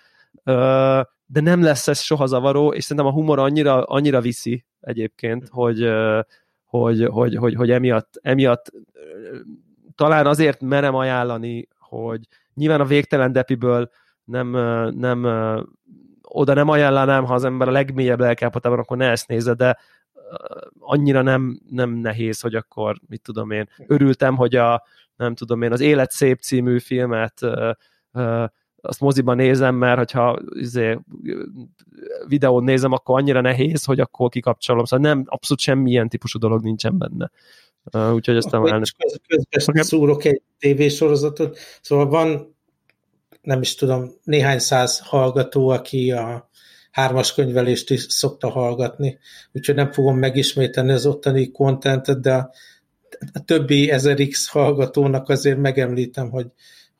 de nem lesz ez soha zavaró, és szerintem a humor annyira, annyira viszi egyébként, hogy, hogy, hogy, hogy, hogy emiatt, emiatt talán azért merem ajánlani, hogy nyilván a végtelen depiből nem, nem oda nem ajánlanám, ha az ember a legmélyebb lelkápotában, akkor ne ezt nézze, de annyira nem, nem nehéz, hogy akkor, mit tudom én, örültem, hogy a, nem tudom én, az Élet szép című filmet azt moziban nézem, mert hogyha izé, videón nézem, akkor annyira nehéz, hogy akkor kikapcsolom. Szóval nem, abszolút semmilyen típusú dolog nincsen benne. Uh, úgyhogy aztán már... Közben okay. szúrok egy tévésorozatot, szóval van, nem is tudom, néhány száz hallgató, aki a hármas könyvelést is szokta hallgatni, úgyhogy nem fogom megismételni az ottani kontentet, de a, a többi 1000x hallgatónak azért megemlítem, hogy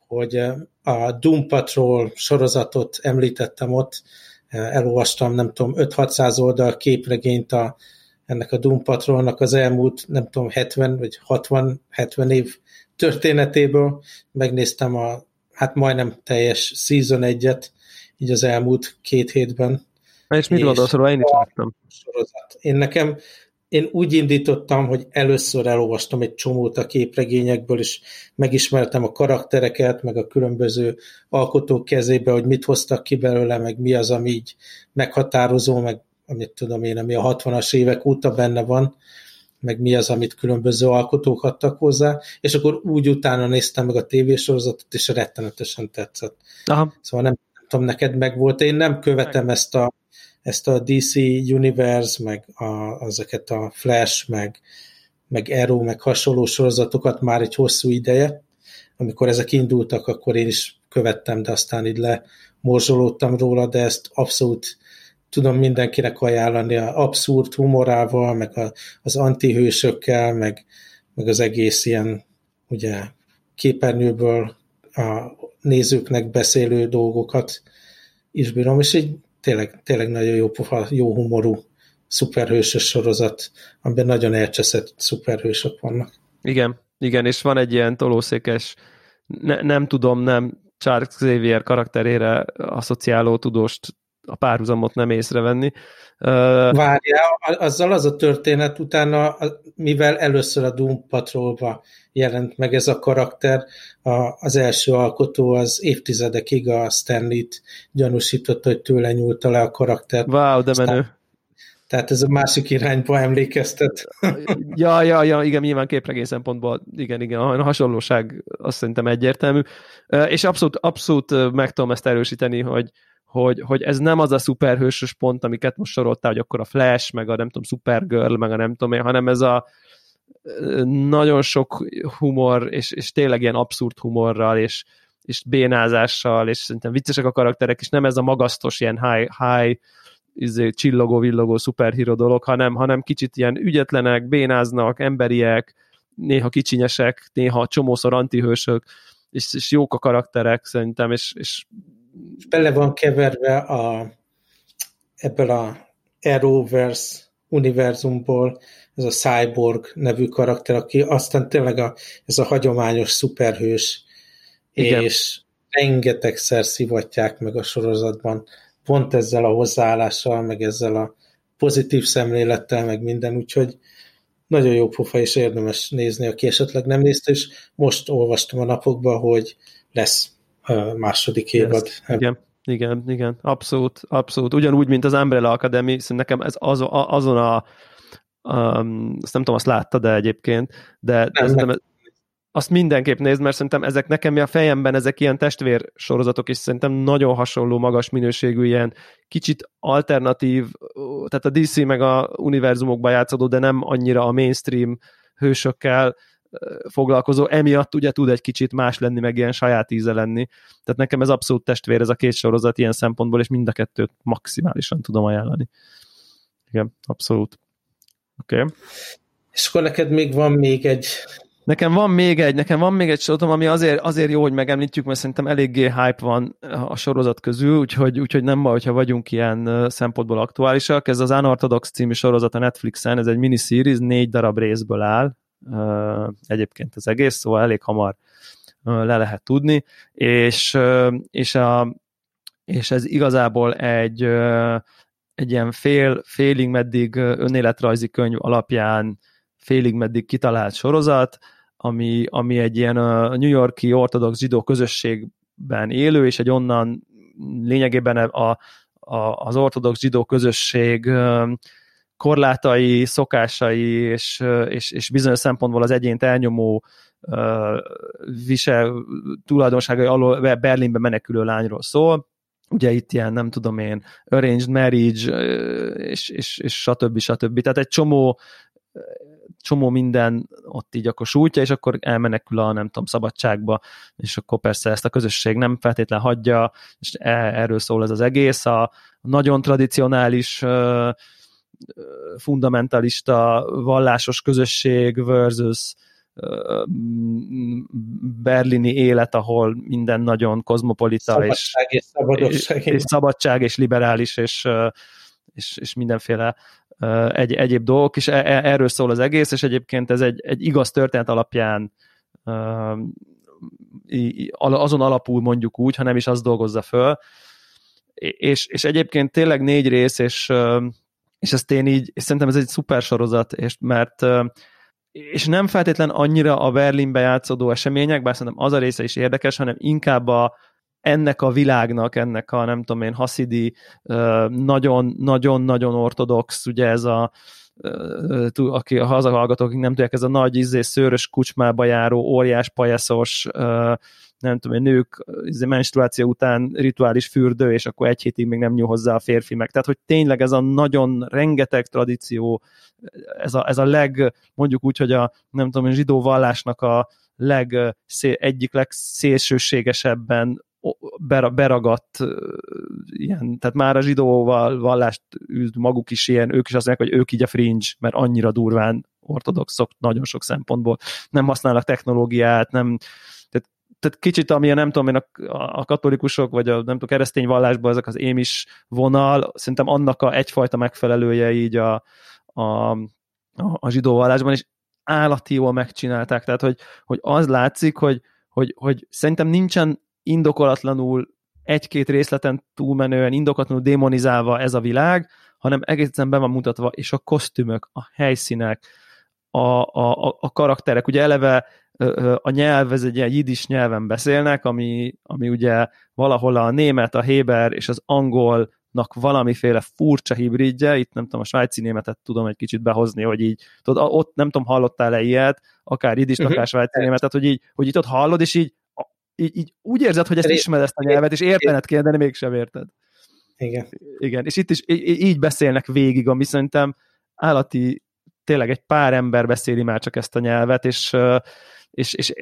hogy a Doom Patrol sorozatot említettem ott, elolvastam, nem tudom, 5-600 oldal képregényt a, ennek a Doom Patrolnak az elmúlt, nem tudom, 70 vagy 60-70 év történetéből, megnéztem a, hát majdnem teljes Season 1-et, így az elmúlt két hétben. És mit gondolsz róla? Én is láttam. Sorozat. Én nekem én úgy indítottam, hogy először elolvastam egy csomót a képregényekből, és megismertem a karaktereket, meg a különböző alkotók kezébe, hogy mit hoztak ki belőle, meg mi az, ami így meghatározó, meg amit tudom én, ami a 60-as évek óta benne van, meg mi az, amit különböző alkotók adtak hozzá, és akkor úgy utána néztem meg a tévésorozatot, és rettenetesen tetszett. Aha. Szóval nem, nem tudom, neked meg volt, én nem követem meg. ezt a ezt a DC Universe, meg a, ezeket a Flash, meg, meg Arrow, meg hasonló sorozatokat már egy hosszú ideje. Amikor ezek indultak, akkor én is követtem, de aztán így lemorzsolódtam róla, de ezt abszolút tudom mindenkinek ajánlani a abszurd humorával, meg a, az antihősökkel, meg, meg az egész ilyen ugye képernyőből a nézőknek beszélő dolgokat is bírom, és így tényleg, tényleg nagyon jó jó humorú szuperhősös sorozat, amiben nagyon elcseszett szuperhősök vannak. Igen, igen, és van egy ilyen tolószékes, ne, nem tudom, nem Charles Xavier karakterére asszociáló tudóst a párhuzamot nem észrevenni. Várjál, azzal az a történet utána, mivel először a Doom Patrolba jelent meg ez a karakter, az első alkotó az évtizedekig a Stanley-t gyanúsította, hogy tőle nyúlta le a karakter. Wow, de menő. Tehát ez a másik irányba emlékeztet. ja, ja, ja, igen, nyilván képregény szempontból, igen, igen, a hasonlóság azt szerintem egyértelmű. És abszolút, abszolút meg tudom ezt erősíteni, hogy, hogy, hogy ez nem az a szuperhősös pont, amiket most soroltál, hogy akkor a Flash, meg a nem tudom, Supergirl, meg a nem tudom én, hanem ez a nagyon sok humor, és, és tényleg ilyen abszurd humorral, és, és bénázással, és szerintem viccesek a karakterek, és nem ez a magasztos ilyen high, high izé, csillogó, villogó szuperhíró dolog, hanem, hanem kicsit ilyen ügyetlenek, bénáznak, emberiek, néha kicsinyesek, néha csomószor antihősök, és, és jók a karakterek szerintem, és, és bele van keverve a, ebből a Arrowverse univerzumból ez a Cyborg nevű karakter, aki aztán tényleg a, ez a hagyományos szuperhős, Igen. és rengetegszer szivatják meg a sorozatban, pont ezzel a hozzáállással, meg ezzel a pozitív szemlélettel, meg minden, úgyhogy nagyon jó pofa, és érdemes nézni, aki esetleg nem nézte, és most olvastam a napokban, hogy lesz második évad. Igen, igen, igen, abszolút, abszolút. Ugyanúgy, mint az Umbrella Academy, nekem ez az, azon a um, azt nem tudom, azt látta, de egyébként, de, de nem, nem. azt mindenképp nézd, mert szerintem ezek nekem a fejemben ezek ilyen testvér sorozatok, és szerintem nagyon hasonló magas minőségű ilyen kicsit alternatív, tehát a DC meg a univerzumokban játszódó, de nem annyira a mainstream hősökkel foglalkozó, emiatt ugye tud egy kicsit más lenni, meg ilyen saját íze lenni. Tehát nekem ez abszolút testvér, ez a két sorozat ilyen szempontból, és mind a kettőt maximálisan tudom ajánlani. Igen, abszolút. Oké. Okay. És akkor neked még van még egy Nekem van még egy, nekem van még egy sorozatom, ami azért, azért jó, hogy megemlítjük, mert szerintem eléggé hype van a sorozat közül, úgyhogy, úgyhogy nem baj, hogyha vagyunk ilyen szempontból aktuálisak. Ez az Unorthodox című sorozat a Netflixen, ez egy miniseries, négy darab részből áll, egyébként az egész, szóval elég hamar le lehet tudni, és, és, a, és ez igazából egy, egy ilyen fél, félig meddig önéletrajzi könyv alapján félig meddig kitalált sorozat, ami, ami egy ilyen New Yorki ortodox zsidó közösségben élő, és egy onnan lényegében a, a, az ortodox zsidó közösség korlátai, szokásai és, és, és bizonyos szempontból az egyént elnyomó visel tulajdonságai alól Berlinbe menekülő lányról szól. Ugye itt ilyen, nem tudom én, arranged marriage, és, és, és stb. stb. Tehát egy csomó csomó minden ott így akkor sújtja, és akkor elmenekül a, nem tudom, szabadságba, és akkor persze ezt a közösség nem feltétlen hagyja, és e, erről szól ez az egész. A nagyon tradicionális fundamentalista vallásos közösség versus berlini élet, ahol minden nagyon kozmopolita szabadság és, és, és, és szabadság és liberális és, és, és mindenféle egy, egyéb dolgok, és e, e, erről szól az egész, és egyébként ez egy, egy igaz történet alapján azon alapul mondjuk úgy, ha nem is az dolgozza föl, és, és egyébként tényleg négy rész, és, és ezt én így, és szerintem ez egy szuper sorozat, és mert és nem feltétlen annyira a Berlinbe játszódó események, bár szerintem az a része is érdekes, hanem inkább a, ennek a világnak, ennek a nem tudom én, haszidi, nagyon-nagyon-nagyon ortodox, ugye ez a aki a hazahallgatók nem tudják, ez a nagy izé, szőrös kucsmába járó, óriás pajaszos, nem tudom, nők izé, menstruáció után rituális fürdő, és akkor egy hétig még nem nyúl hozzá a férfi meg. Tehát, hogy tényleg ez a nagyon rengeteg tradíció, ez a, ez a leg, mondjuk úgy, hogy a nem tudom, a zsidó vallásnak a leg, egyik legszélsőségesebben beragadt ilyen, tehát már a zsidó vallást maguk is ilyen, ők is azt mondják, hogy ők így a fringe, mert annyira durván ortodoxok nagyon sok szempontból. Nem használnak technológiát, nem, tehát, kicsit, ami a nem tudom én, a, a katolikusok, vagy a nem tudom, keresztény vallásban ezek az émis vonal, szerintem annak a egyfajta megfelelője így a, a, a, zsidó vallásban, és állati jól megcsinálták, tehát hogy, hogy az látszik, hogy, hogy, hogy szerintem nincsen indokolatlanul egy-két részleten túlmenően, indokolatlanul démonizálva ez a világ, hanem egészen be van mutatva, és a kosztümök, a helyszínek, a, a, a karakterek, ugye eleve a nyelv, ez egy ilyen jidis nyelven beszélnek, ami, ami ugye valahol a német, a héber és az angolnak valamiféle furcsa hibridje, itt nem tudom, a svájci németet tudom egy kicsit behozni, hogy így, tudod, ott nem tudom, hallottál-e ilyet, akár jidis, uh-huh. akár svájci németet, hogy így, hogy itt ott hallod, és így így, így úgy érzed, hogy ezt ismered ezt a nyelvet, és értened kéne, de mégsem érted. Igen. Igen, és itt is így beszélnek végig, ami szerintem állati, tényleg egy pár ember beszéli már csak ezt a nyelvet, és, és, és,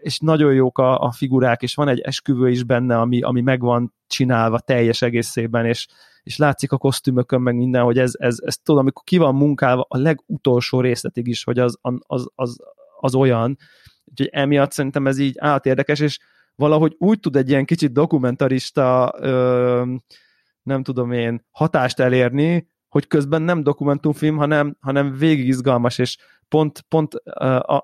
és nagyon jók a, a figurák, és van egy esküvő is benne, ami, ami meg van csinálva teljes egészében, és, és látszik a kosztümökön, meg minden, hogy ez, ez, ez tudom, amikor ki van munkálva a legutolsó részletig is, hogy az, az, az, az olyan, úgyhogy emiatt szerintem ez így át érdekes, és valahogy úgy tud egy ilyen kicsit dokumentarista ö, nem tudom én, hatást elérni, hogy közben nem dokumentumfilm, hanem, hanem végig izgalmas, és pont, pont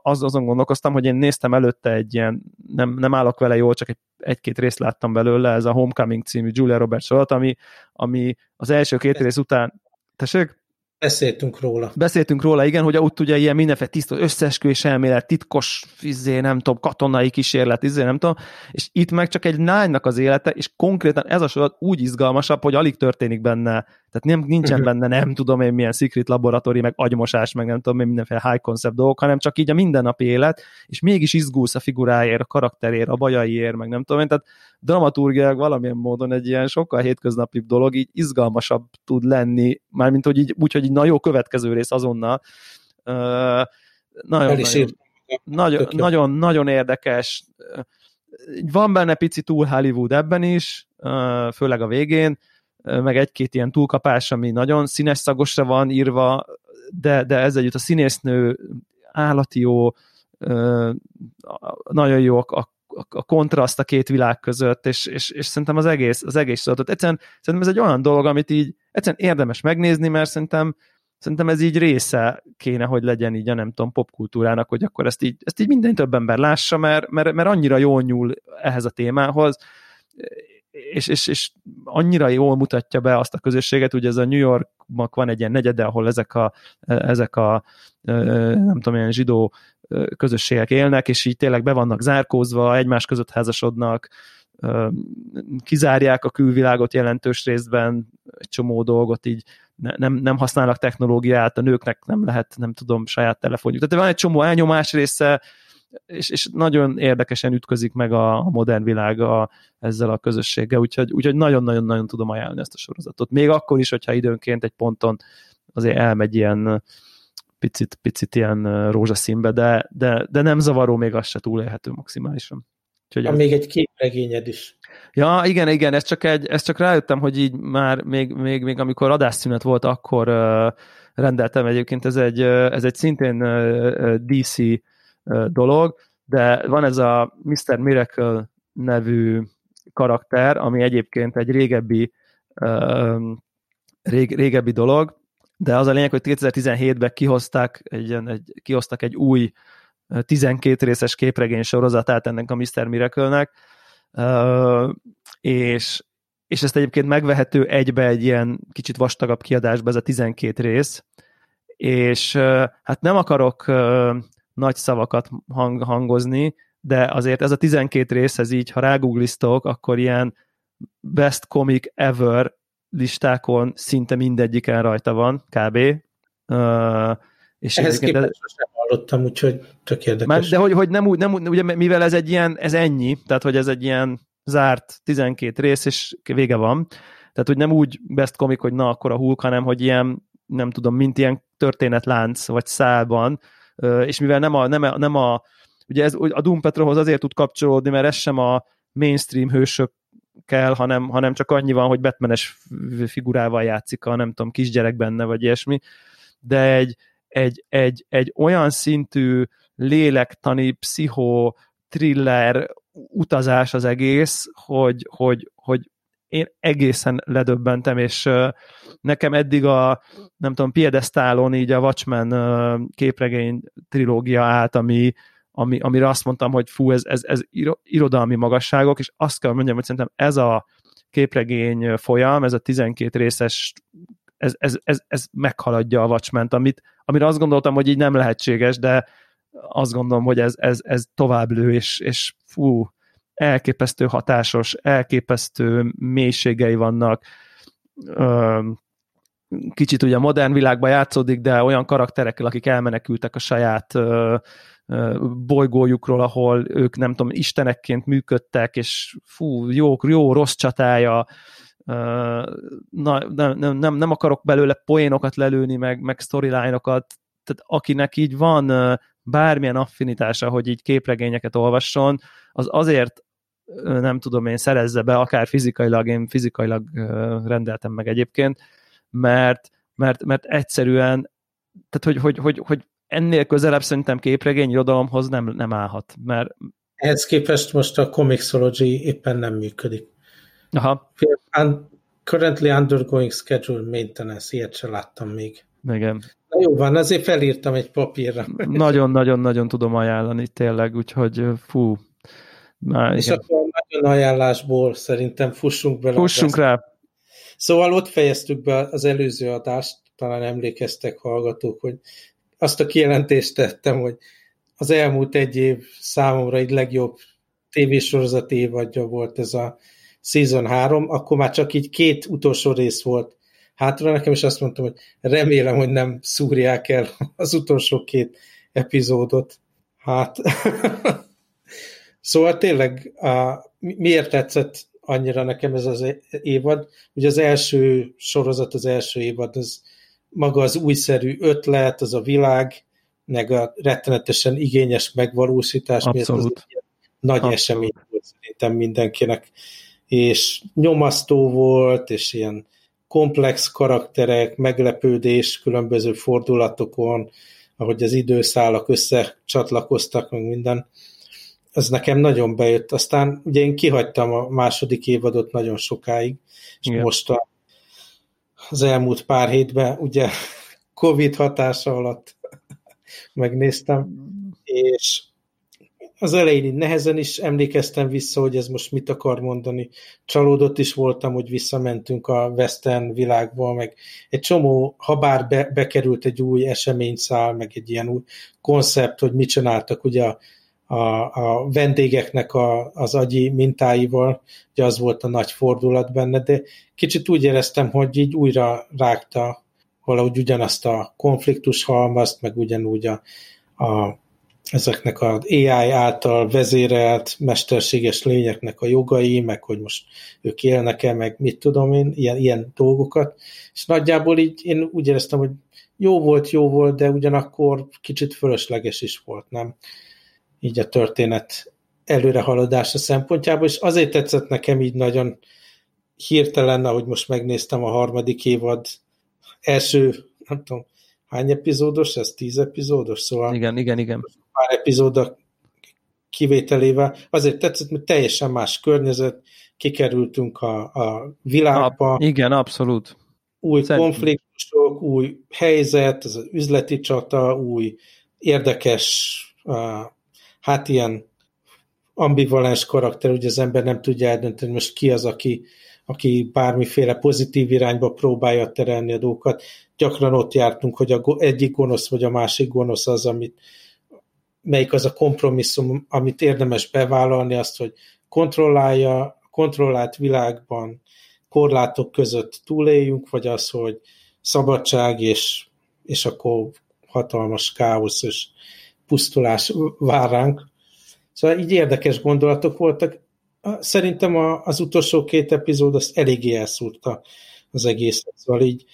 az, azon gondolkoztam, hogy én néztem előtte egy ilyen, nem, nem állok vele jól, csak egy, egy-két részt láttam belőle, ez a Homecoming című Julia Roberts sorot, ami, ami az első két rész után, tessék? Beszéltünk róla. Beszéltünk róla, igen, hogy ott ugye ilyen mindenféle tiszta összeesküvés elmélet, titkos, izé, nem tudom, katonai kísérlet, izé, nem tudom, és itt meg csak egy lánynak az élete, és konkrétan ez a sorot úgy izgalmasabb, hogy alig történik benne tehát nem, nincsen mhm. benne nem tudom én milyen secret laboratóri, meg agymosás, meg nem tudom én mindenféle high concept dolgok, hanem csak így a mindennapi élet, és mégis izgulsz a figuráért, a karakteréért, a bajaiért, meg nem tudom én, tehát dramaturgiák valamilyen módon egy ilyen sokkal hétköznapi dolog, így izgalmasabb tud lenni, mármint hogy így, úgy, hogy így na jó, következő rész azonnal. Uh, nagyon, nagyon, nagyon, nagyon, nagyon érdekes. Van benne pici túl Hollywood ebben is, főleg a végén, meg egy-két ilyen túlkapás, ami nagyon színes szagosra van írva, de, de ez együtt a színésznő állati jó, nagyon jó a, a kontraszt a két világ között, és, és, és szerintem az egész, az egész szóratot. Egyszerűen szerintem ez egy olyan dolog, amit így egyszerűen érdemes megnézni, mert szerintem szerintem ez így része kéne, hogy legyen így a nem tudom, popkultúrának, hogy akkor ezt így, ezt így minden több ember lássa, mert, mert, mert annyira jól nyúl ehhez a témához, és, és, és annyira jól mutatja be azt a közösséget, ugye ez a New Yorknak van egy ilyen negyede, ahol ezek a, ezek a nem tudom, ilyen zsidó közösségek élnek, és így tényleg be vannak zárkózva, egymás között házasodnak, kizárják a külvilágot jelentős részben, egy csomó dolgot így nem, nem használnak technológiát, a nőknek nem lehet, nem tudom, saját telefonjuk. Tehát van egy csomó elnyomás része, és, és nagyon érdekesen ütközik meg a, a modern világ a, ezzel a közösséggel, úgyhogy, úgyhogy nagyon-nagyon-nagyon tudom ajánlani ezt a sorozatot. Még akkor is, hogyha időnként egy ponton azért elmegy ilyen picit, picit ilyen rózsaszínbe, de, de, de nem zavaró, még az se túlélhető maximálisan. Úgyhogy ez... Még egy képregényed is. Ja, igen, igen, ez csak, egy, ez csak rájöttem, hogy így már még, még, még amikor adásszünet volt, akkor uh, rendeltem egyébként, ez egy, uh, ez egy szintén uh, DC dolog, de van ez a Mr. Miracle nevű karakter, ami egyébként egy régebbi rég, régebbi dolog, de az a lényeg, hogy 2017-ben kihozták egy, egy, kihoztak egy új 12 részes képregény sorozatát ennek a Mr. Miracle-nek, és, és ezt egyébként megvehető egybe egy ilyen kicsit vastagabb kiadásba, ez a 12 rész, és hát nem akarok nagy szavakat hang, hangozni, de azért ez a 12 rész, ez így, ha rágoogliztok, akkor ilyen best comic ever listákon szinte mindegyiken rajta van, kb. Uh, és Ehhez képest ez... sem hallottam, úgyhogy tök érdekes. Már, de hogy, hogy nem, úgy, nem úgy, ugye mivel ez egy ilyen, ez ennyi, tehát hogy ez egy ilyen zárt 12 rész, és vége van, tehát hogy nem úgy best comic, hogy na akkor a Hulk, hanem hogy ilyen, nem tudom, mint ilyen történetlánc, vagy szálban, és mivel nem a, nem a, nem a ugye ez a Doom Patrolhoz azért tud kapcsolódni, mert ez sem a mainstream hősök kell, hanem, hanem csak annyi van, hogy Batmanes figurával játszik a nem tudom, kisgyerek benne, vagy ilyesmi, de egy, egy, egy, egy olyan szintű lélektani, pszicho, thriller utazás az egész, hogy, hogy, hogy én egészen ledöbbentem, és nekem eddig a, nem tudom, piedesztálon így a Watchmen képregény trilógia állt, ami, ami, amire azt mondtam, hogy fú, ez, ez, ez irodalmi magasságok, és azt kell mondjam, hogy szerintem ez a képregény folyam, ez a 12 részes, ez, ez, ez, ez meghaladja a watchmen amit, amire azt gondoltam, hogy így nem lehetséges, de azt gondolom, hogy ez, ez, ez tovább lő, és, és fú, elképesztő hatásos, elképesztő mélységei vannak, kicsit ugye a modern világban játszódik, de olyan karakterekkel, akik elmenekültek a saját bolygójukról, ahol ők nem tudom, istenekként működtek, és fú, jó, jó rossz csatája, na, nem, nem, nem, akarok belőle poénokat lelőni, meg, meg storyline-okat, tehát akinek így van bármilyen affinitása, hogy így képregényeket olvasson, az azért nem tudom én, szerezze be, akár fizikailag, én fizikailag rendeltem meg egyébként, mert, mert, mert egyszerűen, tehát hogy, hogy, hogy, hogy ennél közelebb szerintem képregény irodalomhoz nem, nem állhat, mert, Ehhez képest most a Comixology éppen nem működik. Aha. Currently undergoing schedule maintenance, ilyet sem láttam még. Igen. Jó van, azért felírtam egy papírra. Nagyon-nagyon-nagyon tudom ajánlani tényleg, úgyhogy fú. Már, És igen. akkor nagyon ajánlásból szerintem fussunk bele. Fussunk rá. Szóval ott fejeztük be az előző adást, talán emlékeztek hallgatók, hogy azt a kijelentést tettem, hogy az elmúlt egy év számomra egy legjobb tévésorozat évadja volt ez a Season 3, akkor már csak így két utolsó rész volt hátra nekem, és azt mondtam, hogy remélem, hogy nem szúrják el az utolsó két epizódot. Hát, szóval tényleg a, miért tetszett annyira nekem ez az évad? Ugye az első sorozat, az első évad, az maga az újszerű ötlet, az a világ, meg a rettenetesen igényes megvalósítás, Abszolút. miért az nagy Abszolút. esemény volt szerintem mindenkinek és nyomasztó volt, és ilyen komplex karakterek, meglepődés különböző fordulatokon, ahogy az időszálak összecsatlakoztak, meg minden. Ez nekem nagyon bejött. Aztán ugye én kihagytam a második évadot nagyon sokáig, és Igen. most a, az elmúlt pár hétben ugye Covid hatása alatt megnéztem, és az elején így nehezen is emlékeztem vissza, hogy ez most mit akar mondani. Csalódott is voltam, hogy visszamentünk a western világba, meg egy csomó, ha bár be, bekerült egy új eseményszál, meg egy ilyen új koncept, hogy mit csináltak ugye a, a, a vendégeknek a, az agyi mintáival, ugye az volt a nagy fordulat benne, de kicsit úgy éreztem, hogy így újra rágta valahogy ugyanazt a konfliktus halmazt, meg ugyanúgy a, a ezeknek az AI által vezérelt mesterséges lényeknek a jogai, meg hogy most ők élnek-e, meg mit tudom én, ilyen, ilyen dolgokat. És nagyjából így én úgy éreztem, hogy jó volt, jó volt, de ugyanakkor kicsit fölösleges is volt, nem? Így a történet előrehaladása szempontjából, és azért tetszett nekem így nagyon hirtelen, ahogy most megnéztem a harmadik évad első, nem tudom, hány epizódos, ez tíz epizódos, szóval igen, igen, igen pár epizóda kivételével. Azért tetszett, mert teljesen más környezet, kikerültünk a, a világba. A, igen, abszolút. Új Szerintem. konfliktusok, új helyzet, az üzleti csata, új érdekes, uh, hát ilyen ambivalens karakter, ugye az ember nem tudja eldönteni, most ki az, aki, aki bármiféle pozitív irányba próbálja terelni a dolgokat. Gyakran ott jártunk, hogy a egyik gonosz vagy a másik gonosz az, amit, melyik az a kompromisszum, amit érdemes bevállalni, azt, hogy kontrollálja, kontrollált világban korlátok között túléljünk, vagy az, hogy szabadság, és, és akkor hatalmas káosz és pusztulás vár ránk. Szóval így érdekes gondolatok voltak. Szerintem az utolsó két epizód azt eléggé elszúrta az egészet. Szóval így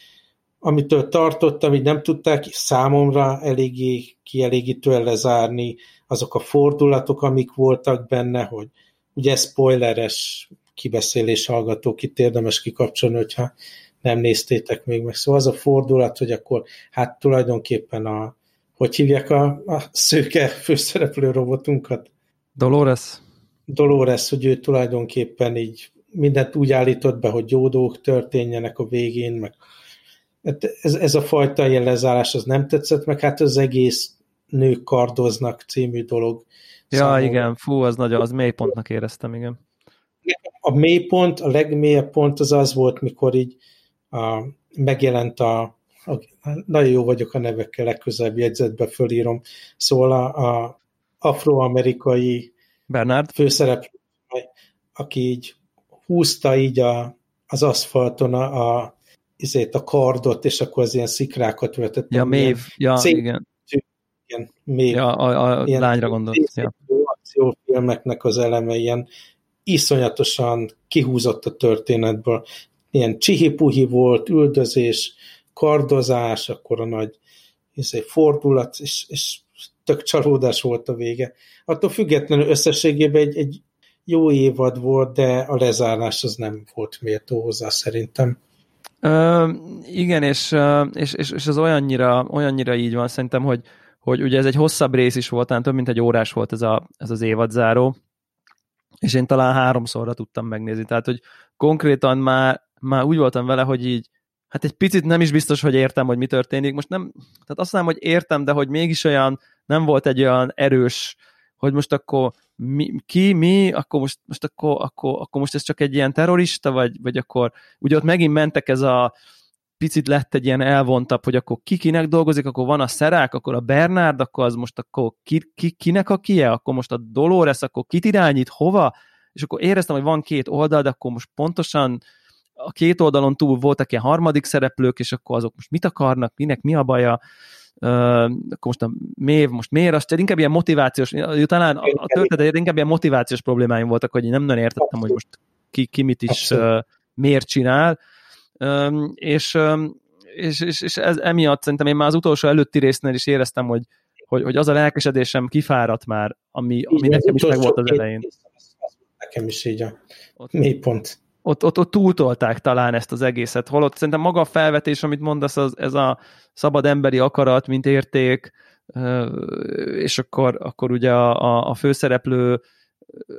amitől tartottam, így nem tudták számomra eléggé kielégítően lezárni azok a fordulatok, amik voltak benne, hogy ugye spoileres kibeszélés hallgatók, itt érdemes kikapcsolni, hogyha nem néztétek még meg. Szóval az a fordulat, hogy akkor hát tulajdonképpen a, hogy hívják a, a szőke főszereplő robotunkat? Dolores. Dolores, hogy ő tulajdonképpen így mindent úgy állított be, hogy jó dolgok történjenek a végén, meg Hát ez, ez a fajta ilyen lezárás az nem tetszett, meg hát az egész nők kardoznak című dolog. Ja, számomra. igen, fú, az nagyon, az mélypontnak éreztem, igen. A mélypont, a legmélyebb pont az az volt, mikor így a, megjelent a, a, nagyon jó vagyok a nevekkel, legközelebb jegyzetbe fölírom, szóval a, a afroamerikai Bernard főszereplő, aki így húzta így a, az aszfalton a, a izét, a kardot, és akkor az ilyen szikrákat vetett. Ja, mév, ja, szép, igen. Igen, mév. Ja, a, a lányra gondolt. Ja. Akciófilmeknek az eleme ilyen iszonyatosan kihúzott a történetből. Ilyen csihipuhi volt, üldözés, kardozás, akkor a nagy izé, fordulat, és, és tök csalódás volt a vége. Attól függetlenül összességében egy, egy jó évad volt, de a lezárás az nem volt méltó hozzá szerintem. Ö, igen, és, és, és, és az olyannyira, olyannyira így van szerintem, hogy, hogy ugye ez egy hosszabb rész is volt, talán több mint egy órás volt ez, a, ez az évadzáró, és én talán háromszorra tudtam megnézni, tehát hogy konkrétan már, már úgy voltam vele, hogy így hát egy picit nem is biztos, hogy értem, hogy mi történik. Most nem, tehát azt mondom, hogy értem, de hogy mégis olyan, nem volt egy olyan erős, hogy most akkor mi, ki, mi, akkor most, most akkor, akkor, akkor most ez csak egy ilyen terrorista, vagy, vagy akkor, ugye ott megint mentek ez a, picit lett egy ilyen elvontabb, hogy akkor ki kinek dolgozik, akkor van a Szerák, akkor a Bernard, akkor az most akkor ki, ki, kinek a kie, akkor most a Dolores, akkor kit irányít, hova, és akkor éreztem, hogy van két oldal, de akkor most pontosan a két oldalon túl voltak ilyen harmadik szereplők, és akkor azok most mit akarnak, minek mi a baja, akkor most a mév, most miért, azt inkább ilyen motivációs, talán a, történet inkább ilyen motivációs problémáim voltak, hogy én nem nagyon értettem, hogy most ki, ki mit is uh, miért csinál, és, és, és, és ez emiatt szerintem én már az utolsó előtti résznél is éreztem, hogy, hogy, hogy az a lelkesedésem kifáradt már, ami, ami nekem is meg volt az elején. Nekem is így a mélypont ott, ott, ott túltolták talán ezt az egészet, holott szerintem maga a felvetés, amit mondasz, az, ez a szabad emberi akarat, mint érték, és akkor, akkor ugye a, a főszereplő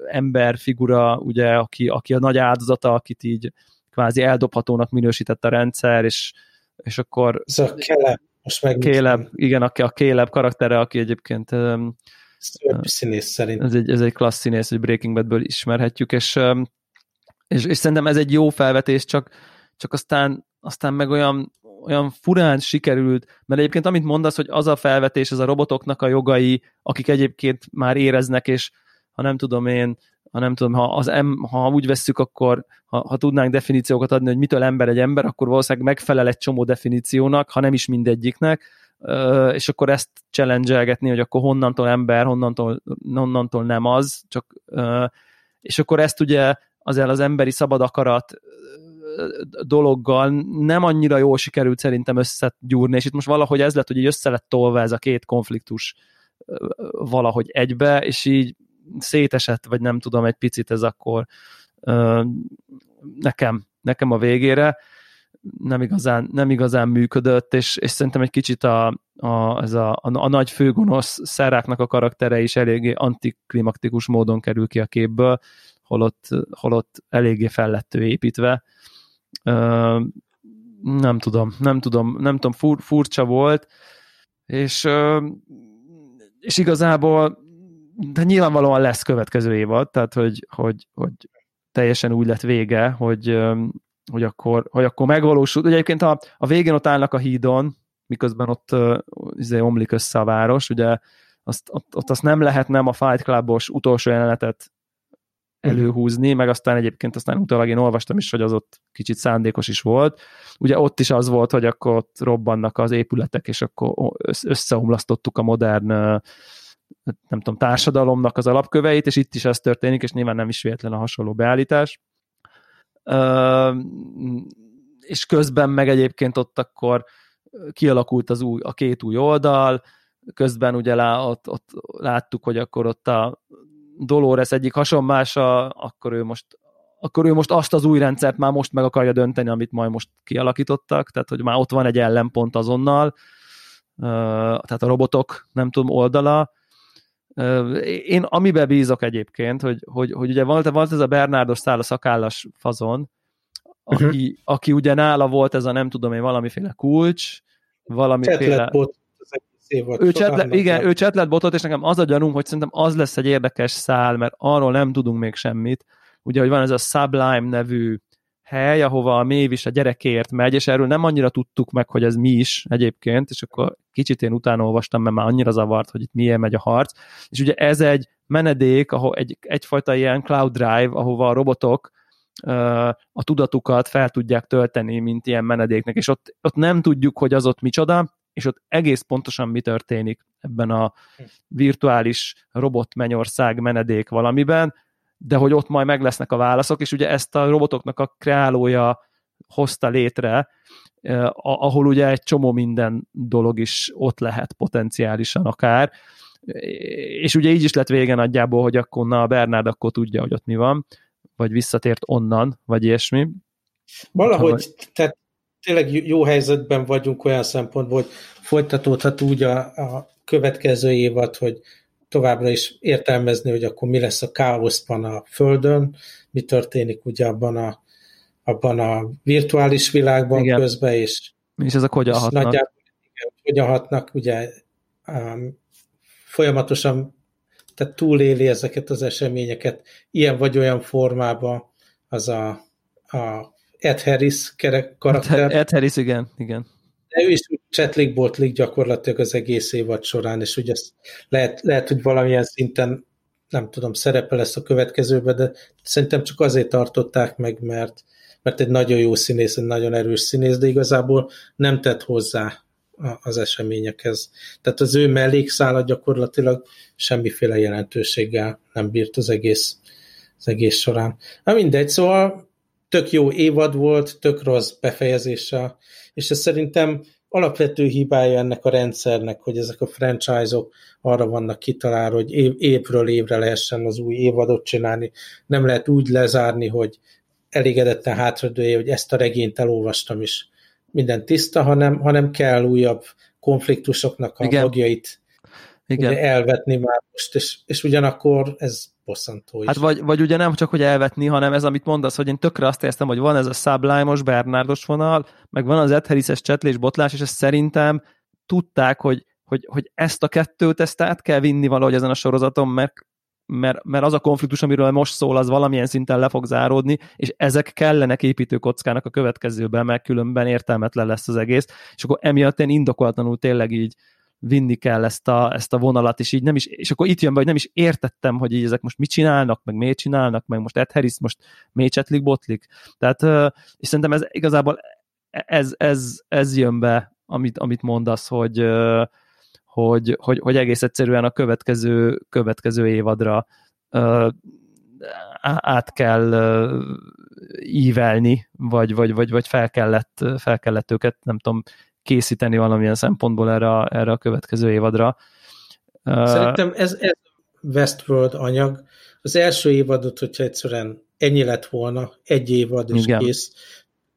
ember figura, ugye, aki, aki a nagy áldozata, akit így kvázi eldobhatónak minősített a rendszer, és, és akkor... Ez a Caleb, most meg... Caleb, igen, a, a Caleb karaktere, aki egyébként színész szerint. Ez egy, ez egy klassz színész, hogy Breaking Badből ismerhetjük, és és, és szerintem ez egy jó felvetés, csak, csak aztán, aztán meg olyan, olyan furán sikerült, mert egyébként amit mondasz, hogy az a felvetés, az a robotoknak a jogai, akik egyébként már éreznek, és ha nem tudom én, ha nem tudom, ha, az em, ha úgy vesszük, akkor ha, ha tudnánk definíciókat adni, hogy mitől ember egy ember, akkor valószínűleg megfelel egy csomó definíciónak, ha nem is mindegyiknek, és akkor ezt challenge hogy akkor honnantól ember, honnantól, honnantól nem az, csak és akkor ezt ugye azért az emberi szabad akarat dologgal nem annyira jól sikerült szerintem összegyúrni, és itt most valahogy ez lett, hogy így össze lett tolva ez a két konfliktus valahogy egybe, és így szétesett, vagy nem tudom, egy picit ez akkor nekem, nekem a végére. Nem igazán, nem igazán működött, és, és szerintem egy kicsit a, a, ez a, a, a nagy főgonosz szeráknak a karaktere is eléggé antiklimaktikus módon kerül ki a képből, holott, holott eléggé fel építve. Nem tudom, nem tudom, nem tudom, fur, furcsa volt, és, és igazából de nyilvánvalóan lesz következő évad, tehát hogy, hogy, hogy teljesen úgy lett vége, hogy, hogy, akkor, hogy akkor megvalósult. Ugye egyébként a, a végén ott állnak a hídon, miközben ott izé, omlik össze a város, ugye azt, ott, ott azt nem lehet nem a Fight Clubos utolsó jelenetet előhúzni, meg aztán egyébként aztán utólag én olvastam is, hogy az ott kicsit szándékos is volt. Ugye ott is az volt, hogy akkor ott robbannak az épületek, és akkor összeomlasztottuk a modern nem tudom, társadalomnak az alapköveit, és itt is ez történik, és nyilván nem is véletlen a hasonló beállítás. És közben meg egyébként ott akkor kialakult az új, a két új oldal, közben ugye lá, ott, ott láttuk, hogy akkor ott a Dolores egyik hasonmása, akkor ő most akkor ő most azt az új rendszert már most meg akarja dönteni, amit majd most kialakítottak, tehát hogy már ott van egy ellenpont azonnal, tehát a robotok, nem tudom, oldala. Én amiben bízok egyébként, hogy, hogy, hogy ugye volt, volt ez a Bernardos szál a szakállas fazon, aki, uh-huh. aki ugye nála volt ez a nem tudom én valamiféle kulcs, valamiféle volt. Ő csetlet, igen, ő csetlet botot, és nekem az a gyanúm, hogy szerintem az lesz egy érdekes szál, mert arról nem tudunk még semmit. Ugye, hogy van ez a Sublime nevű hely, ahova a Mév is a gyerekért megy, és erről nem annyira tudtuk meg, hogy ez mi is egyébként, és akkor kicsit én utána olvastam, mert már annyira zavart, hogy itt milyen megy a harc. És ugye ez egy menedék, ahol egy, egyfajta ilyen cloud drive, ahova a robotok a tudatukat fel tudják tölteni, mint ilyen menedéknek, és ott, ott nem tudjuk, hogy az ott micsoda, és ott egész pontosan mi történik ebben a virtuális robot mennyország menedék valamiben, de hogy ott majd meg lesznek a válaszok, és ugye ezt a robotoknak a kreálója hozta létre, eh, ahol ugye egy csomó minden dolog is ott lehet potenciálisan akár, és ugye így is lett vége nagyjából, hogy akkor na, a Bernard akkor tudja, hogy ott mi van, vagy visszatért onnan, vagy ilyesmi. Valahogy, tehát tényleg jó helyzetben vagyunk olyan szempontból, hogy folytatódhat úgy a, a következő évad, hogy továbbra is értelmezni, hogy akkor mi lesz a káoszban a Földön, mi történik ugye abban a, abban a virtuális világban igen. közben, és, és ezek hogyan hatnak. Nagyjából, igen, hogyan hatnak, ugye um, folyamatosan tehát túléli ezeket az eseményeket ilyen vagy olyan formában az a, a Ed Harris karakter. Ed Harris, igen, igen. De ő is csetlik botlik gyakorlatilag az egész évad során, és ugye lehet, lehet, hogy valamilyen szinten nem tudom, szerepe lesz a következőben, de szerintem csak azért tartották meg, mert, mert egy nagyon jó színész, egy nagyon erős színész, de igazából nem tett hozzá az eseményekhez. Tehát az ő mellékszála gyakorlatilag semmiféle jelentőséggel nem bírt az egész, az egész során. Na mindegy, szóval tök jó évad volt, tök rossz befejezéssel, és ez szerintem alapvető hibája ennek a rendszernek, hogy ezek a franchise-ok arra vannak kitalálva, hogy év, évről évre lehessen az új évadot csinálni. Nem lehet úgy lezárni, hogy elégedetten hátradője, hogy ezt a regényt elolvastam is minden tiszta, hanem, hanem kell újabb konfliktusoknak a Igen. magjait Igen. elvetni már most, és, és ugyanakkor ez bosszantó is. Hát vagy, vagy ugye nem csak, hogy elvetni, hanem ez, amit mondasz, hogy én tökre azt éreztem, hogy van ez a sublime Bernárdos vonal, meg van az Ed Harris-es csetlés, botlás, és ezt szerintem tudták, hogy, hogy, hogy ezt a kettőt, ezt át kell vinni valahogy ezen a sorozaton, mert mert, mert az a konfliktus, amiről most szól, az valamilyen szinten le fog záródni, és ezek kellenek építőkockának a következőben, mert különben értelmetlen lesz az egész, és akkor emiatt én indokolatlanul tényleg így vinni kell ezt a, ezt a vonalat, és így nem is, és akkor itt jön be, hogy nem is értettem, hogy így ezek most mit csinálnak, meg miért csinálnak, meg most Ed Harris most mécsetlik, botlik. Tehát, és szerintem ez igazából ez, ez, ez jön be, amit, amit mondasz, hogy, hogy, hogy, hogy egész egyszerűen a következő, következő évadra át kell ívelni, vagy, vagy, vagy, vagy fel, kellett, fel kellett őket, nem tudom, készíteni valamilyen szempontból erre a, erre a következő évadra. Szerintem ez, ez Westworld anyag. Az első évadot, hogyha egyszerűen ennyi lett volna, egy évad és Igen. kész,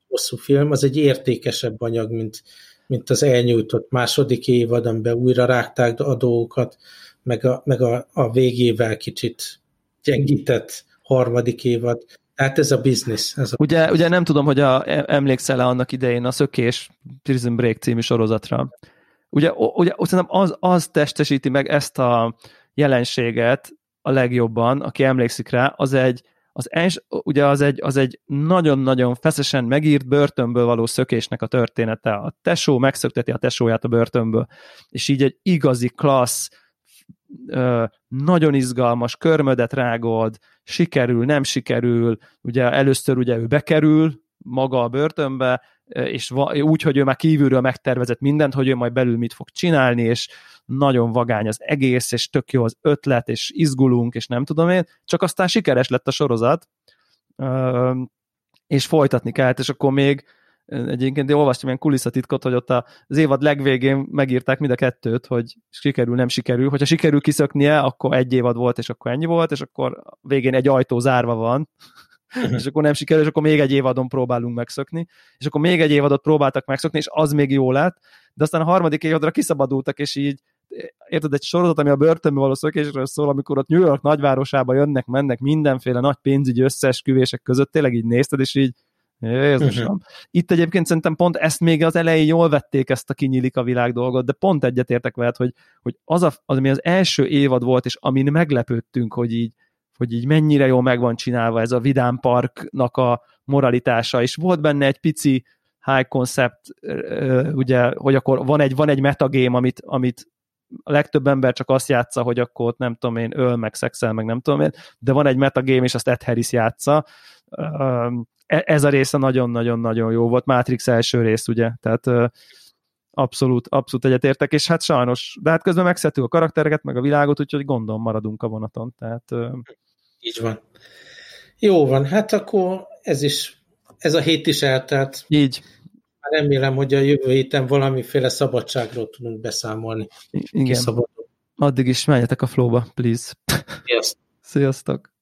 hosszú film, az egy értékesebb anyag, mint, mint az elnyújtott második évad, amiben újra rágták a dolgokat, meg a, meg a, a végével kicsit gyengített harmadik évad. Hát ez a biznisz. Ez a ugye, ugye nem tudom, hogy a, emlékszel-e annak idején a Szökés Prison Break című sorozatra. Ugye, ugye szerintem az, az testesíti meg ezt a jelenséget a legjobban, aki emlékszik rá, az egy, az els, ugye az egy, az egy nagyon-nagyon feszesen megírt börtönből való szökésnek a története. A tesó megszökteti a tesóját a börtönből, és így egy igazi klassz, nagyon izgalmas, körmödet rágod, sikerül, nem sikerül, ugye először ugye ő bekerül maga a börtönbe, és úgy, hogy ő már kívülről megtervezett mindent, hogy ő majd belül mit fog csinálni, és nagyon vagány az egész, és tök jó az ötlet, és izgulunk, és nem tudom én, csak aztán sikeres lett a sorozat, és folytatni kellett, és akkor még egyébként én olvastam ilyen kulisszatitkot, hogy ott az évad legvégén megírták mind a kettőt, hogy sikerül, nem sikerül. Hogyha sikerül kiszöknie, akkor egy évad volt, és akkor ennyi volt, és akkor végén egy ajtó zárva van, és akkor nem sikerül, és akkor még egy évadon próbálunk megszökni, és akkor még egy évadot próbáltak megszökni, és az még jó lett, de aztán a harmadik évadra kiszabadultak, és így érted, egy sorozat, ami a börtönbe való szökésről szól, amikor ott New York nagyvárosába jönnek, mennek mindenféle nagy pénzügyi összeesküvések között, tényleg így nézted, és így Jézusom. Uh-huh. Itt egyébként szerintem pont ezt még az elején jól vették ezt a kinyílik a világ dolgot, de pont egyetértek veled, hogy, hogy az, a, az, ami az első évad volt, és amin meglepődtünk, hogy így, hogy így mennyire jól meg van csinálva ez a Vidám Parknak a moralitása, és volt benne egy pici high concept, ugye, hogy akkor van egy, van egy metagame, amit, amit a legtöbb ember csak azt játsza, hogy akkor ott nem tudom én, öl, meg szexel, meg nem tudom én, de van egy metagame, és azt Ed Harris játsza. E, ez a része nagyon-nagyon-nagyon jó volt. Matrix első rész, ugye, tehát abszolút, abszolút egyetértek, és hát sajnos, de hát közben megszedtük a karaktereket, meg a világot, úgyhogy gondolom maradunk a vonaton, tehát... Így van. Jó van, hát akkor ez is, ez a hét is eltelt. Így. Remélem, hogy a jövő héten valamiféle szabadságról tudunk beszámolni. Igen. Addig is menjetek a flowba, please. Sziasztok. Sziasztok.